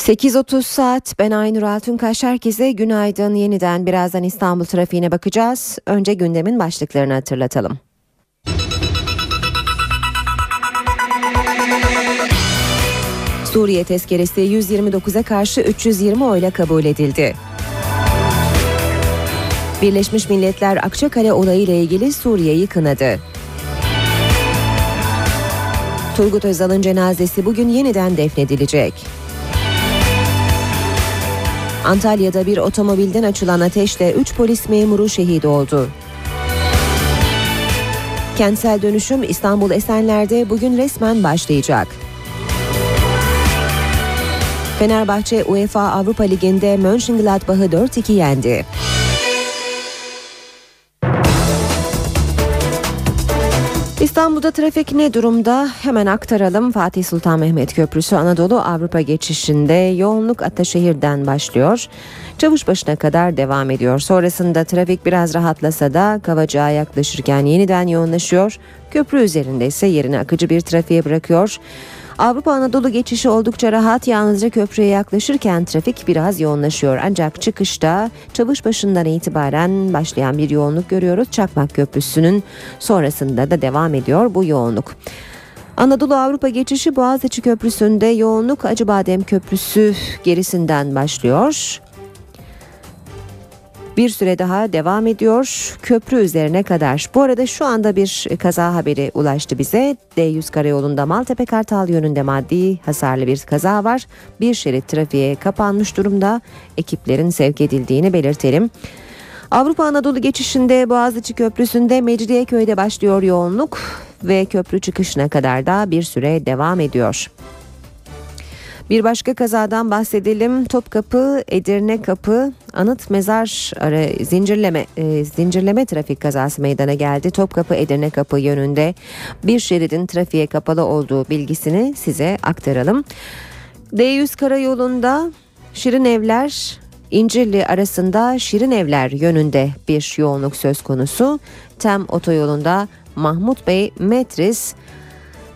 8.30 saat ben Aynur Altunkaş herkese günaydın yeniden birazdan İstanbul trafiğine bakacağız. Önce gündemin başlıklarını hatırlatalım. Suriye tezkeresi 129'a karşı 320 oyla kabul edildi. Birleşmiş Milletler Akçakale olayı ile ilgili Suriye'yi kınadı. Turgut Özal'ın cenazesi bugün yeniden defnedilecek. Antalya'da bir otomobilden açılan ateşle 3 polis memuru şehit oldu. Kentsel dönüşüm İstanbul Esenler'de bugün resmen başlayacak. Fenerbahçe UEFA Avrupa Ligi'nde Mönchengladbach'ı 4-2 yendi. İstanbul'da trafik ne durumda? Hemen aktaralım. Fatih Sultan Mehmet Köprüsü Anadolu Avrupa geçişinde yoğunluk Ataşehir'den başlıyor. Çavuşbaşı'na kadar devam ediyor. Sonrasında trafik biraz rahatlasa da Kavacığa yaklaşırken yeniden yoğunlaşıyor. Köprü üzerinde ise yerini akıcı bir trafiğe bırakıyor. Avrupa Anadolu geçişi oldukça rahat yalnızca köprüye yaklaşırken trafik biraz yoğunlaşıyor. Ancak çıkışta çavuş başından itibaren başlayan bir yoğunluk görüyoruz. Çakmak Köprüsü'nün sonrasında da devam ediyor bu yoğunluk. Anadolu Avrupa geçişi Boğaziçi Köprüsü'nde yoğunluk Acıbadem Köprüsü gerisinden başlıyor bir süre daha devam ediyor köprü üzerine kadar. Bu arada şu anda bir kaza haberi ulaştı bize. D100 karayolunda Maltepe Kartal yönünde maddi hasarlı bir kaza var. Bir şerit trafiğe kapanmış durumda. Ekiplerin sevk edildiğini belirtelim. Avrupa Anadolu geçişinde Boğaziçi Köprüsü'nde Mecidiyeköy'de başlıyor yoğunluk ve köprü çıkışına kadar da bir süre devam ediyor. Bir başka kazadan bahsedelim. Topkapı, Edirne Kapı, Anıt Mezar ara, zincirleme e, zincirleme trafik kazası meydana geldi. Topkapı, Edirne Kapı yönünde bir şeridin trafiğe kapalı olduğu bilgisini size aktaralım. D100 karayolunda Şirin Evler İncirli arasında Şirin Evler yönünde bir yoğunluk söz konusu. Tem otoyolunda Mahmut Bey Metris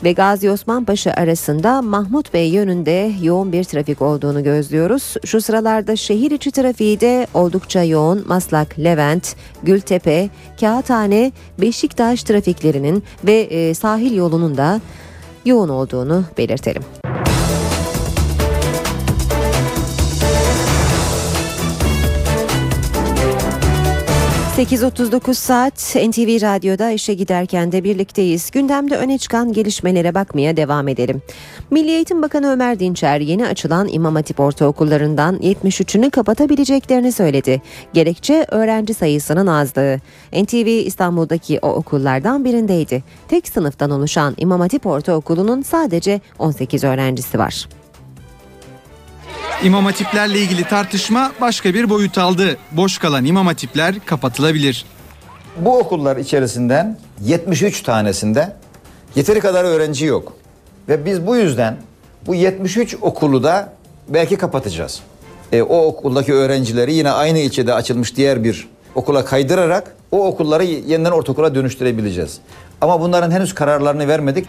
ve Gazi Osman Paşa arasında Mahmut Bey yönünde yoğun bir trafik olduğunu gözlüyoruz. Şu sıralarda şehir içi trafiği de oldukça yoğun. Maslak, Levent, Gültepe, Kağıthane, Beşiktaş trafiklerinin ve e, sahil yolunun da yoğun olduğunu belirtelim. 8.39 saat NTV Radyo'da işe giderken de birlikteyiz. Gündemde öne çıkan gelişmelere bakmaya devam edelim. Milli Eğitim Bakanı Ömer Dinçer yeni açılan İmam Hatip ortaokullarından 73'ünü kapatabileceklerini söyledi. Gerekçe öğrenci sayısının azlığı. NTV İstanbul'daki o okullardan birindeydi. Tek sınıftan oluşan İmam Hatip Ortaokulu'nun sadece 18 öğrencisi var. İmam hatiplerle ilgili tartışma başka bir boyut aldı. Boş kalan imam hatipler kapatılabilir. Bu okullar içerisinden 73 tanesinde yeteri kadar öğrenci yok. Ve biz bu yüzden bu 73 okulu da belki kapatacağız. E, o okuldaki öğrencileri yine aynı ilçede açılmış diğer bir okula kaydırarak o okulları yeniden ortaokula dönüştürebileceğiz. Ama bunların henüz kararlarını vermedik.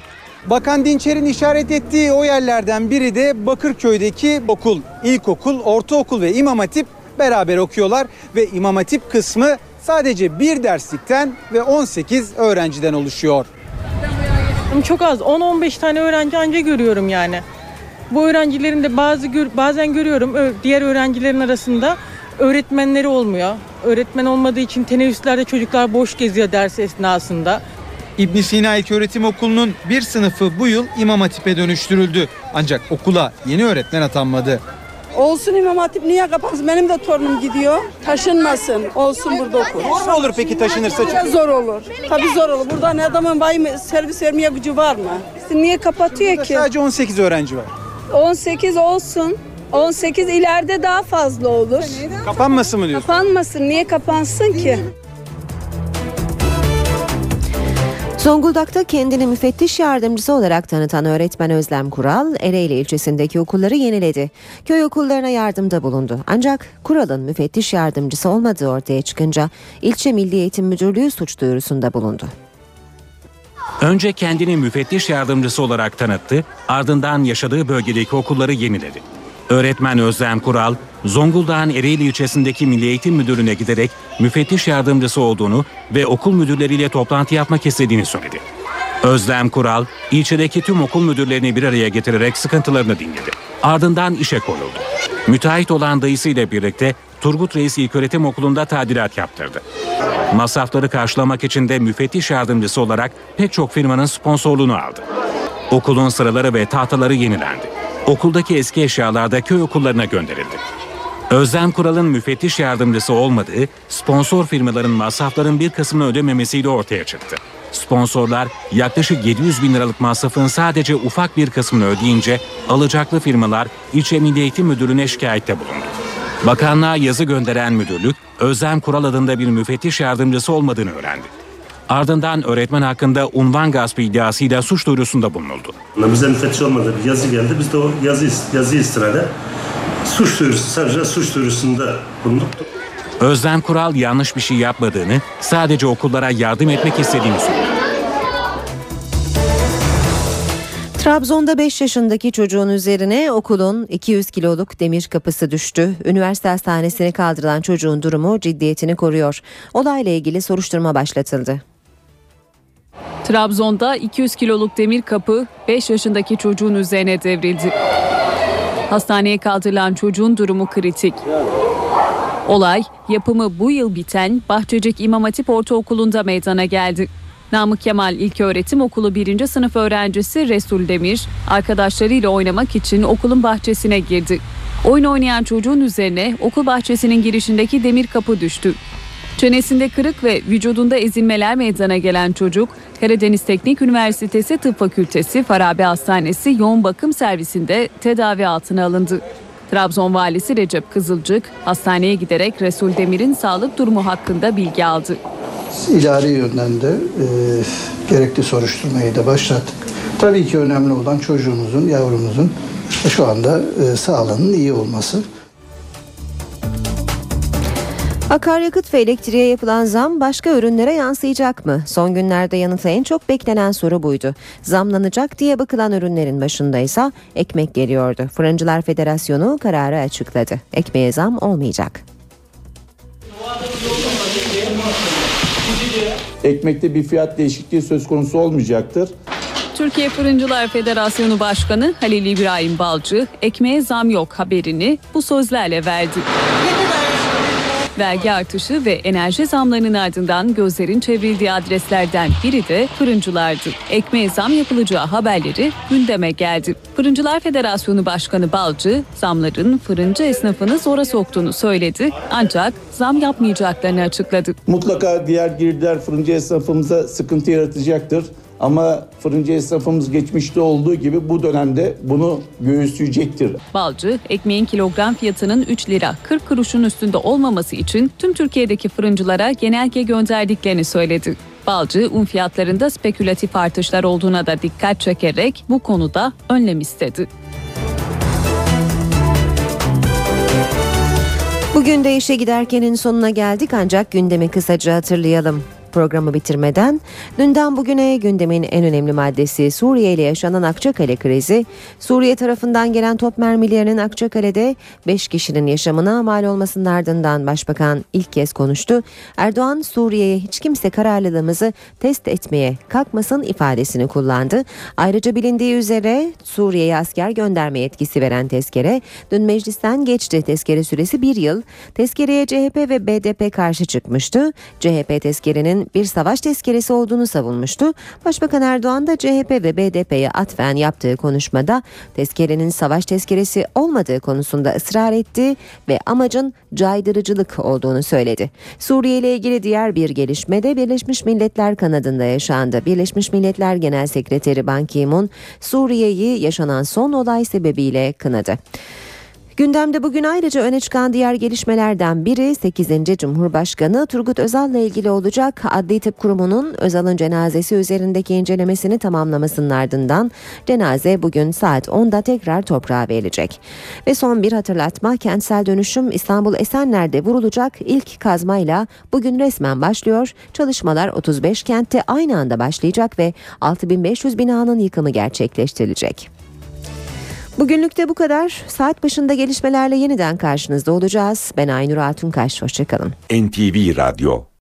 Bakan Dinçer'in işaret ettiği o yerlerden biri de Bakırköy'deki okul. İlkokul, ortaokul ve imam hatip beraber okuyorlar ve imam hatip kısmı sadece bir derslikten ve 18 öğrenciden oluşuyor. Çok az 10-15 tane öğrenci anca görüyorum yani. Bu öğrencilerin de bazı bazen görüyorum diğer öğrencilerin arasında öğretmenleri olmuyor. Öğretmen olmadığı için teneffüslerde çocuklar boş geziyor ders esnasında. İbn Sina İlköğretim Okulu'nun bir sınıfı bu yıl İmam Hatip'e dönüştürüldü. Ancak okula yeni öğretmen atanmadı. Olsun İmam Hatip niye kapansın? Benim de torunum gidiyor. Taşınmasın. Olsun burada okul. Zor mu olur peki taşınırsa? Çok zor olur. Tabii zor olur. Burada ne adamın bayım servis vermeye gücü var mı? Niye kapatıyor ki? Sadece 18 öğrenci var. 18 olsun. 18 ileride daha fazla olur. Kapanmasın mı diyorsun? Kapanmasın. Niye kapansın ki? Zonguldak'ta kendini müfettiş yardımcısı olarak tanıtan öğretmen Özlem Kural, Ereğli ilçesindeki okulları yeniledi. Köy okullarına yardımda bulundu. Ancak Kural'ın müfettiş yardımcısı olmadığı ortaya çıkınca ilçe Milli Eğitim Müdürlüğü suç duyurusunda bulundu. Önce kendini müfettiş yardımcısı olarak tanıttı, ardından yaşadığı bölgedeki okulları yeniledi. Öğretmen Özlem Kural, Zonguldak'ın Ereğli ilçesindeki Milli Eğitim Müdürlüğü'ne giderek müfettiş yardımcısı olduğunu ve okul müdürleriyle toplantı yapmak istediğini söyledi. Özlem Kural, ilçedeki tüm okul müdürlerini bir araya getirerek sıkıntılarını dinledi. Ardından işe koyuldu. Müteahhit olan dayısıyla birlikte Turgut Reis İlköğretim Okulu'nda tadilat yaptırdı. Masrafları karşılamak için de müfettiş yardımcısı olarak pek çok firmanın sponsorluğunu aldı. Okulun sıraları ve tahtaları yenilendi. Okuldaki eski eşyalar da köy okullarına gönderildi. Özlem Kural'ın müfettiş yardımcısı olmadığı, sponsor firmaların masrafların bir kısmını ödememesiyle ortaya çıktı. Sponsorlar yaklaşık 700 bin liralık masrafın sadece ufak bir kısmını ödeyince alacaklı firmalar ilçe Milli Eğitim Müdürlüğü'ne şikayette bulundu. Bakanlığa yazı gönderen müdürlük, Özlem Kural adında bir müfettiş yardımcısı olmadığını öğrendi. Ardından öğretmen hakkında unvan gaspı iddiasıyla suç duyurusunda bulunuldu. Bize müfettiş olmadı bir yazı geldi. Biz de o yazı, yazı istirade suç duyurusu, sadece suç duyurusunda bulunduk. Özlem Kural yanlış bir şey yapmadığını, sadece okullara yardım etmek istediğini söyledi. Trabzon'da 5 yaşındaki çocuğun üzerine okulun 200 kiloluk demir kapısı düştü. Üniversite hastanesine kaldırılan çocuğun durumu ciddiyetini koruyor. Olayla ilgili soruşturma başlatıldı. Trabzon'da 200 kiloluk demir kapı 5 yaşındaki çocuğun üzerine devrildi. Hastaneye kaldırılan çocuğun durumu kritik. Olay yapımı bu yıl biten Bahçecik İmam Hatip Ortaokulu'nda meydana geldi. Namık Kemal İlköğretim Okulu 1. sınıf öğrencisi Resul Demir arkadaşlarıyla oynamak için okulun bahçesine girdi. Oyun oynayan çocuğun üzerine okul bahçesinin girişindeki demir kapı düştü. Çenesinde kırık ve vücudunda ezilmeler meydana gelen çocuk Karadeniz Teknik Üniversitesi Tıp Fakültesi Farabi Hastanesi yoğun bakım servisinde tedavi altına alındı. Trabzon valisi Recep Kızılcık hastaneye giderek Resul Demir'in sağlık durumu hakkında bilgi aldı. İdari yönden de e, gerekli soruşturmayı da başlattık. Tabii ki önemli olan çocuğumuzun, yavrumuzun şu anda e, sağlığının iyi olması. Akaryakıt ve elektriğe yapılan zam başka ürünlere yansıyacak mı? Son günlerde yanıtı en çok beklenen soru buydu. Zamlanacak diye bakılan ürünlerin başında ise ekmek geliyordu. Fırıncılar Federasyonu kararı açıkladı. Ekmeğe zam olmayacak. Ekmekte bir fiyat değişikliği söz konusu olmayacaktır. Türkiye Fırıncılar Federasyonu Başkanı Halil İbrahim Balcı, ekmeğe zam yok haberini bu sözlerle verdi. Vergi artışı ve enerji zamlarının ardından gözlerin çevrildiği adreslerden biri de fırıncılardı. Ekmeğe zam yapılacağı haberleri gündeme geldi. Fırıncılar Federasyonu Başkanı Balcı, zamların fırıncı esnafını zora soktuğunu söyledi ancak zam yapmayacaklarını açıkladı. Mutlaka diğer girdiler fırıncı esnafımıza sıkıntı yaratacaktır. Ama fırıncı esnafımız geçmişte olduğu gibi bu dönemde bunu göğüsleyecektir. Balcı, ekmeğin kilogram fiyatının 3 lira 40 kuruşun üstünde olmaması için tüm Türkiye'deki fırıncılara genelge gönderdiklerini söyledi. Balcı, un fiyatlarında spekülatif artışlar olduğuna da dikkat çekerek bu konuda önlem istedi. Bugün de işe giderkenin sonuna geldik ancak gündemi kısaca hatırlayalım. Programı bitirmeden dünden bugüne gündemin en önemli maddesi Suriye ile yaşanan Akçakale krizi. Suriye tarafından gelen top mermilerinin Akçakale'de 5 kişinin yaşamına mal olmasının ardından Başbakan ilk kez konuştu. Erdoğan Suriye'ye hiç kimse kararlılığımızı test etmeye kalkmasın ifadesini kullandı. Ayrıca bilindiği üzere Suriye'ye asker gönderme yetkisi veren tezkere dün meclisten geçti. Tezkere süresi bir yıl. Tezkereye CHP ve BDP karşı çıkmıştı. CHP tezkerenin bir savaş tezkeresi olduğunu savunmuştu. Başbakan Erdoğan da CHP ve BDP'ye atfen yaptığı konuşmada tezkerenin savaş tezkeresi olmadığı konusunda ısrar etti ve amacın caydırıcılık olduğunu söyledi. Suriye ile ilgili diğer bir gelişme de Birleşmiş Milletler kanadında yaşandı. Birleşmiş Milletler Genel Sekreteri Ban Ki-moon Suriye'yi yaşanan son olay sebebiyle kınadı. Gündemde bugün ayrıca öne çıkan diğer gelişmelerden biri 8. Cumhurbaşkanı Turgut Özal'la ilgili olacak. Adli Tıp Kurumu'nun Özal'ın cenazesi üzerindeki incelemesini tamamlamasının ardından cenaze bugün saat 10'da tekrar toprağa verilecek. Ve son bir hatırlatma kentsel dönüşüm İstanbul Esenler'de vurulacak ilk kazmayla bugün resmen başlıyor. Çalışmalar 35 kentte aynı anda başlayacak ve 6500 binanın yıkımı gerçekleştirilecek. Bugünlük de bu kadar. Saat başında gelişmelerle yeniden karşınızda olacağız. Ben Aynur Altunkaş. Hoşçakalın. NTV Radyo